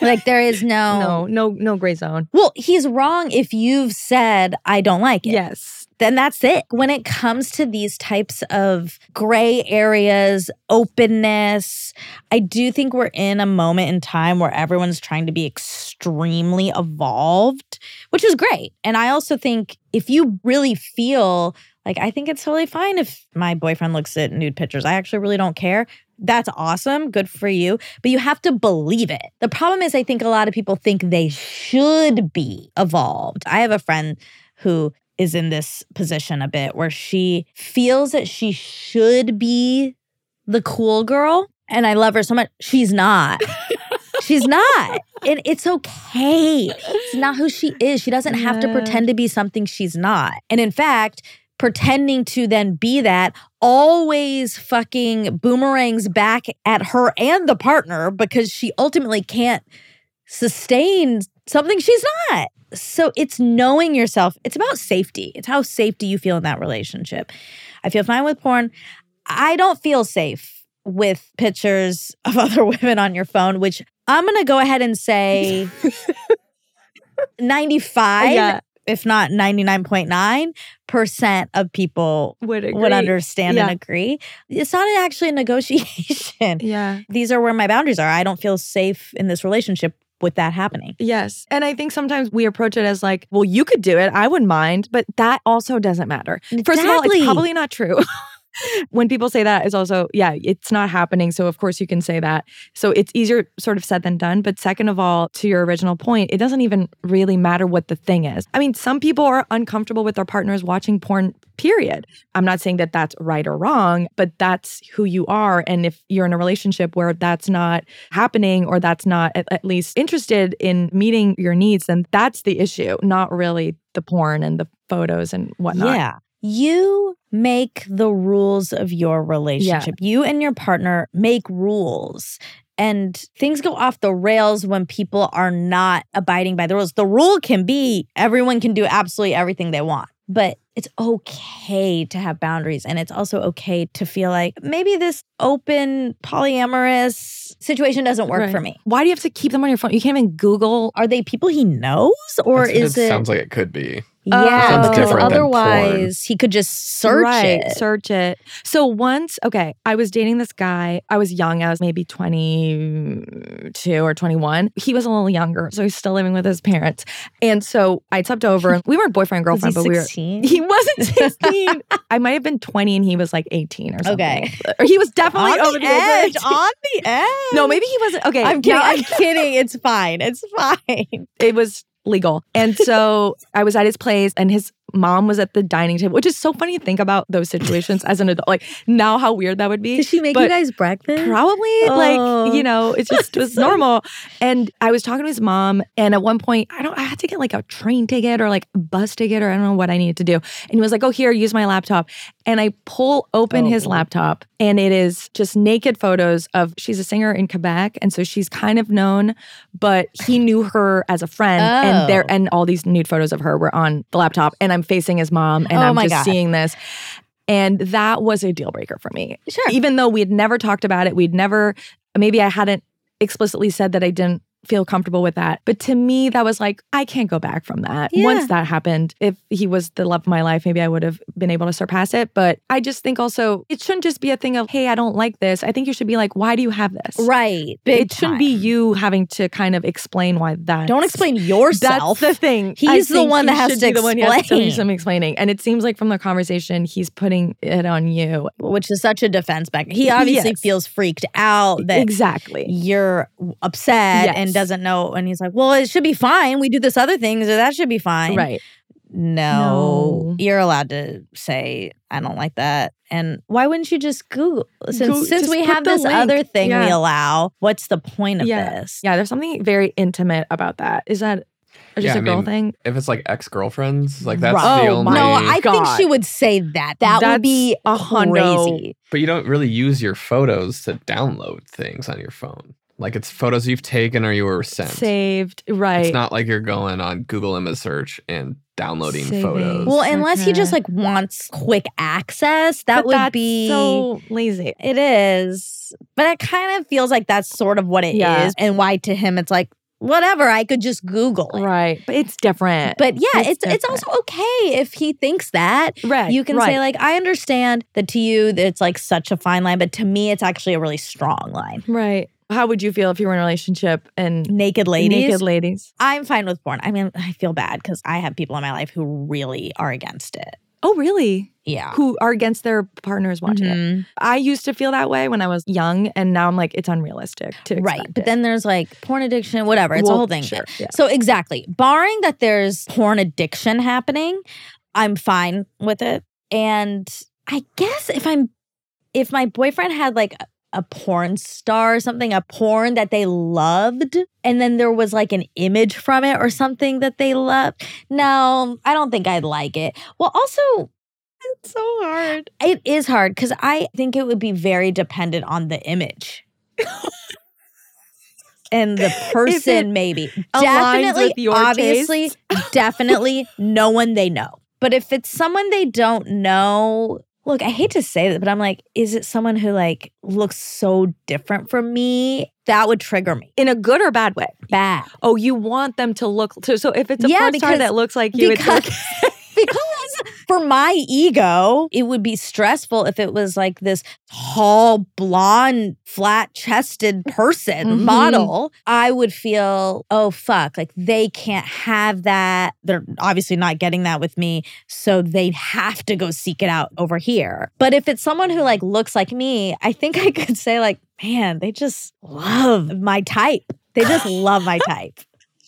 Like there is no No, no, no gray zone. Well, he's wrong if you've said I don't like it. Yes. Then that's it. When it comes to these types of gray areas, openness, I do think we're in a moment in time where everyone's trying to be extremely evolved, which is great. And I also think if you really feel like I think it's totally fine if my boyfriend looks at nude pictures. I actually really don't care. That's awesome. Good for you. But you have to believe it. The problem is, I think a lot of people think they should be evolved. I have a friend who is in this position a bit where she feels that she should be the cool girl. And I love her so much. She's not. She's not. And it's okay. It's not who she is. She doesn't have to pretend to be something she's not. And in fact, pretending to then be that always fucking boomerangs back at her and the partner because she ultimately can't sustain something she's not. So it's knowing yourself. It's about safety. It's how safe do you feel in that relationship. I feel fine with porn. I don't feel safe with pictures of other women on your phone, which I'm going to go ahead and say 95, Yeah. If not 99.9% of people Would agree. would understand Yeah. and agree. It's not actually a negotiation. Yeah. These are where my boundaries are. I don't feel safe in this relationship with that happening. Yes. And I think sometimes we approach it as like, well, you could do it. I wouldn't mind. But that also doesn't matter. First of all, it's probably not true. when people say that, it's also, yeah, it's not happening. So, of course, you can say that. So, it's easier sort of said than done. But second of all, to your original point, it doesn't even really matter what the thing is. I mean, some people are uncomfortable with their partners watching porn, period. I'm not saying that that's right or wrong, but that's who you are. And if you're in a relationship where that's not happening or that's not at, at least interested in meeting your needs, then that's the issue, not really the porn and the photos and whatnot. Yeah. You make the rules of your relationship. You and your partner make rules. And things go off the rails when people are not abiding by the rules. The rule can be everyone can do absolutely everything they want, but it's okay to have boundaries. And it's also okay to feel like maybe this open polyamorous situation doesn't work Right. for me. Why do you have to keep them on your phone? You can't even Google. Are they people he knows or That's what is it it? sounds like it could be. Oh. yeah, Sounds because different than porn. otherwise he could just search right, it. Search it. So once, okay, I was dating this guy. I was young. I was maybe 22 or 21. He was a little younger. So he's still living with his parents. And so I slept over. We weren't boyfriend, Was he girlfriend, but we were. 16? He wasn't 16. I might have been 20 and he was like 18 or something. Okay. Or he was definitely on over the the age. edge. On the edge. No, maybe he wasn't. Okay. I'm kidding. now- I'm kidding. It's fine. It's fine. it was legal. And so I was at his place and his mom was at the dining table, which is so funny to think about those situations as an adult. Like now how weird that would be. Did she make But you guys breakfast? Probably Oh. like, you know, it just was normal. And I was talking to his mom and at one point I don't I had to get like a train ticket or like a bus ticket or I don't know what I needed to do. And he was like, "Oh, here, use my laptop." And I pull open oh, his Oh. laptop and it is just naked photos of she's a singer in Quebec and so she's kind of known, but he knew her as a friend and there Oh. and all these nude photos of her were on the laptop and I'm facing his mom and Oh I'm just God. seeing this. And that was a deal breaker for me Sure. even though we'd never talked about it, we'd never, maybe I hadn't explicitly said that I didn't feel comfortable with that. But to me, that was like, I can't go back from that. Yeah. Once that happened, if he was the love of my life, maybe I would have been able to surpass it. But I just think also, it shouldn't just be a thing of, hey, I don't like this. I think you should be like, why do you have this? Right. Big it shouldn't be you having to kind of explain why that. Don't explain yourself. That's the thing. He's the one that has to be the one who has to do some explaining. And it seems like from the conversation, he's putting it on you. which is such a defense back. He obviously Yes. feels freaked out that exactly. you're upset Yes. and doesn't know. And he's like, well, it should be fine. We do this other thing, so that should be fine. Right. No, No. you're allowed to say, I don't like that. And why wouldn't you just Google? Since, Go- since just we have this link. other thing we allow, what's the point of Yeah. this? Yeah, there's something very intimate about that. Is that just Yeah, a I girl mean, thing? If it's like ex girlfriends, like that's Right. the Oh, only. No, I think she would say that. That would be a hundo. crazy. But you don't really use your photos to download things on your phone. Like it's photos you've taken or you were sent. Saved. Right. It's not like you're going on Google image search and downloading Saving. photos. Well, unless he just like wants quick access, that But would that's be so lazy. It is. But it kind of feels like that's sort of what it is, Yeah. And why to him it's like, whatever, I could just Google it. Right. But it's different. But yeah, it's It's it's, also okay if he thinks that. right. You can right. say, like, I understand that to you it's like such a fine line, but to me it's actually a really strong line. Right. How would you feel if you were in a relationship and Naked ladies. naked ladies? I'm fine with porn. I mean, I feel bad because I have people in my life who really are against it. Oh, really? Yeah. Who are against their partners watching it? Mhm. I used to feel that way when I was young, and now I'm like, it's unrealistic to Right. But it. then there's like porn addiction, whatever. It's Well, a whole thing. sure, yeah. So exactly. Barring that there's porn addiction happening, I'm fine with it. And I guess if I'm if my boyfriend had like a porn star or something, a porn that they loved, and then there was like an image from it or something that they loved. No, I don't think I'd like it. Well, also, It's so hard. it is hard because I think it would be very dependent on the image. and the person, maybe. Definitely, obviously, definitely no one they know. But if it's someone they don't know, look, I hate to say that, but I'm like, is it someone who like looks so different from me? That would trigger me. In a good or bad way. Bad. Oh, you want them to look so so if it's a Yeah, porn star that looks like you, it's because, okay. because for my ego, it would be stressful if it was like this tall, blonde, flat chested person, Mhm. model. I would feel, oh, fuck, like they can't have that. They're obviously not getting that with me. So they'd have to go seek it out over here. But if it's someone who like looks like me, I think I could say, like, man, they just love my type. They just love my type.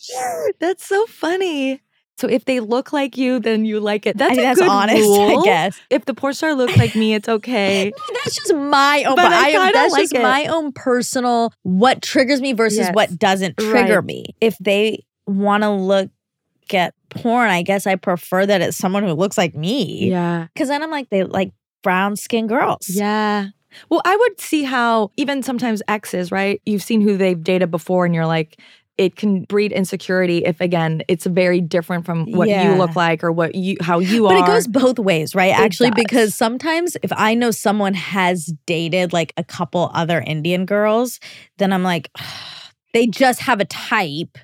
That's so funny. So if they look like you, then you like it. That's I a that's good honest, rule. I guess. If the porn star looks like me, it's okay. No, that's just my own. But But I am, that's like just it. my own personal what triggers me versus Yes. what doesn't trigger Right. me. If they want to look at porn, I guess I prefer that it's someone who looks like me. yeah. Because then I'm like they like brown skin girls. Yeah. Well, I would see how even sometimes exes, right? You've seen who they've dated before, and you're like, it can breed insecurity if again it's very different from what you look like or what you how you But are. But it goes both ways, right? Actually, does. because sometimes if I know someone has dated like a couple other Indian girls, then I'm like, they just have a type.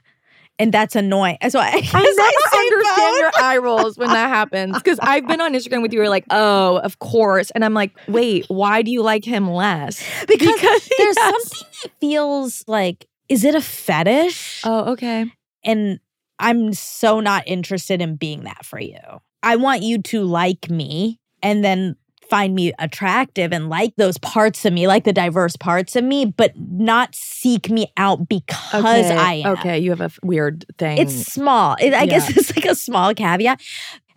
And that's annoying. So I, I never understand both. your eye rolls when that happens because I've been on Instagram with you. You're like, oh, of course, and I'm like, wait, why do you like him less? because, Because there's yes. something that feels like is it a fetish Oh, okay. and i'm so not interested in being that for you i want you to like me and then find me attractive and like those parts of me like the diverse parts of me but not seek me out because okay. i am Okay, you have a f- weird thing. it's small It- i guess it's like a small caveat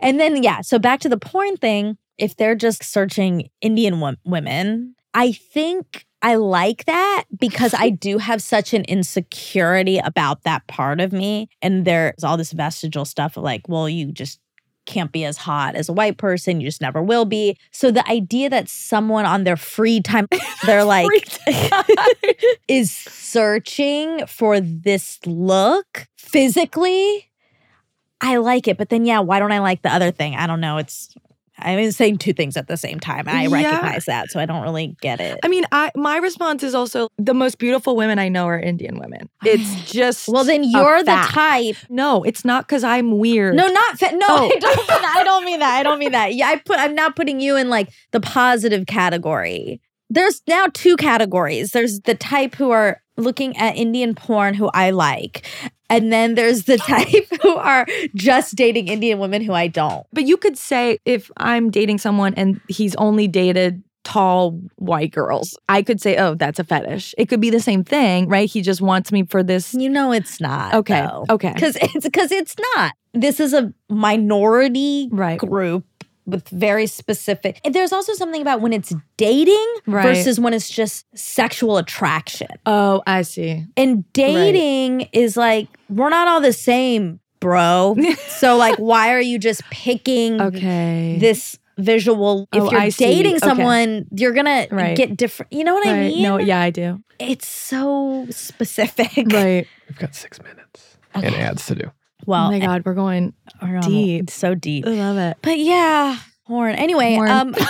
and then yeah so back to the porn thing if they're just searching indian wo- women i think i like that because i do have such an insecurity about that part of me and there's all this vestigial stuff of like well you just can't be as hot as a white person you just never will be so the idea that someone on their free time they're like is searching for this look physically, I like it. But then, yeah, why don't I like the other thing? I don't know. It's I'm saying two things at the same time. I Yeah. recognize that, so I don't really get it. I mean, I my response is also the most beautiful women I know are Indian women. It's just well, then you're the type. No, it's not because I'm weird. No, not fa- no. Oh. I don't mean that. I don't mean that. I don't mean that. Yeah, I put. I'm not putting you in like the positive category. There's now two categories. There's the type who are looking at Indian porn who I like, and then there's the type who are just dating Indian women who I don't. But you could say if I'm dating someone and he's only dated tall white girls, I could say, oh, that's a fetish. It could be the same thing, right? He just wants me for this. You know, it's not. Okay. Okay. Because it's because it's not. This is a minority Right. group with very specific. There's also something about when it's dating Right. versus when it's just sexual attraction. Oh, I see. And dating is like we're not all the same, bro. so like, why are you just picking Okay. this visual? If Oh, you're I see. dating Okay. someone, you're gonna Right. get different. You know what I mean? No, yeah, I do. It's so specific. Right. We've got six minutes and ads to do. Well, oh my God, we're going. Deep. so deep. I love it. But yeah, horn. Anyway, Horn. um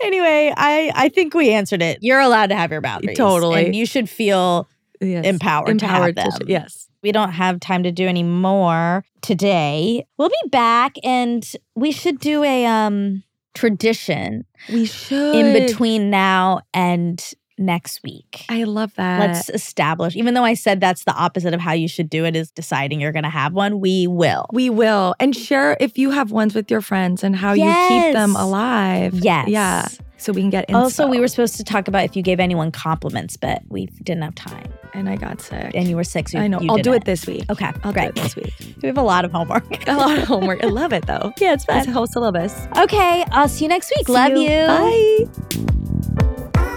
Anyway, I I think we answered it. You're allowed to have your boundaries. Totally. And you should feel Yes. empowered, to have Empowered. to- yes. We don't have time to do any more today. We'll be back and we should do a um tradition We should. in between now and next week. I love that. Let's establish, even though I said that's the opposite of how you should do it, is deciding you're going to have one. We will. We will. And share if you have ones with your friends and how you keep them alive. Yes. Yeah. So we can get into Also, we were supposed to talk about if you gave anyone compliments, but we didn't have time. and I got sick. And you were sick. So I know. you I'll do it this week. Okay, I'll great. do it this week. We have a lot of homework. A lot of homework. I love it though. yeah, it's It's fun. a whole syllabus. Okay, I'll see you next week. See Love you. you. Bye.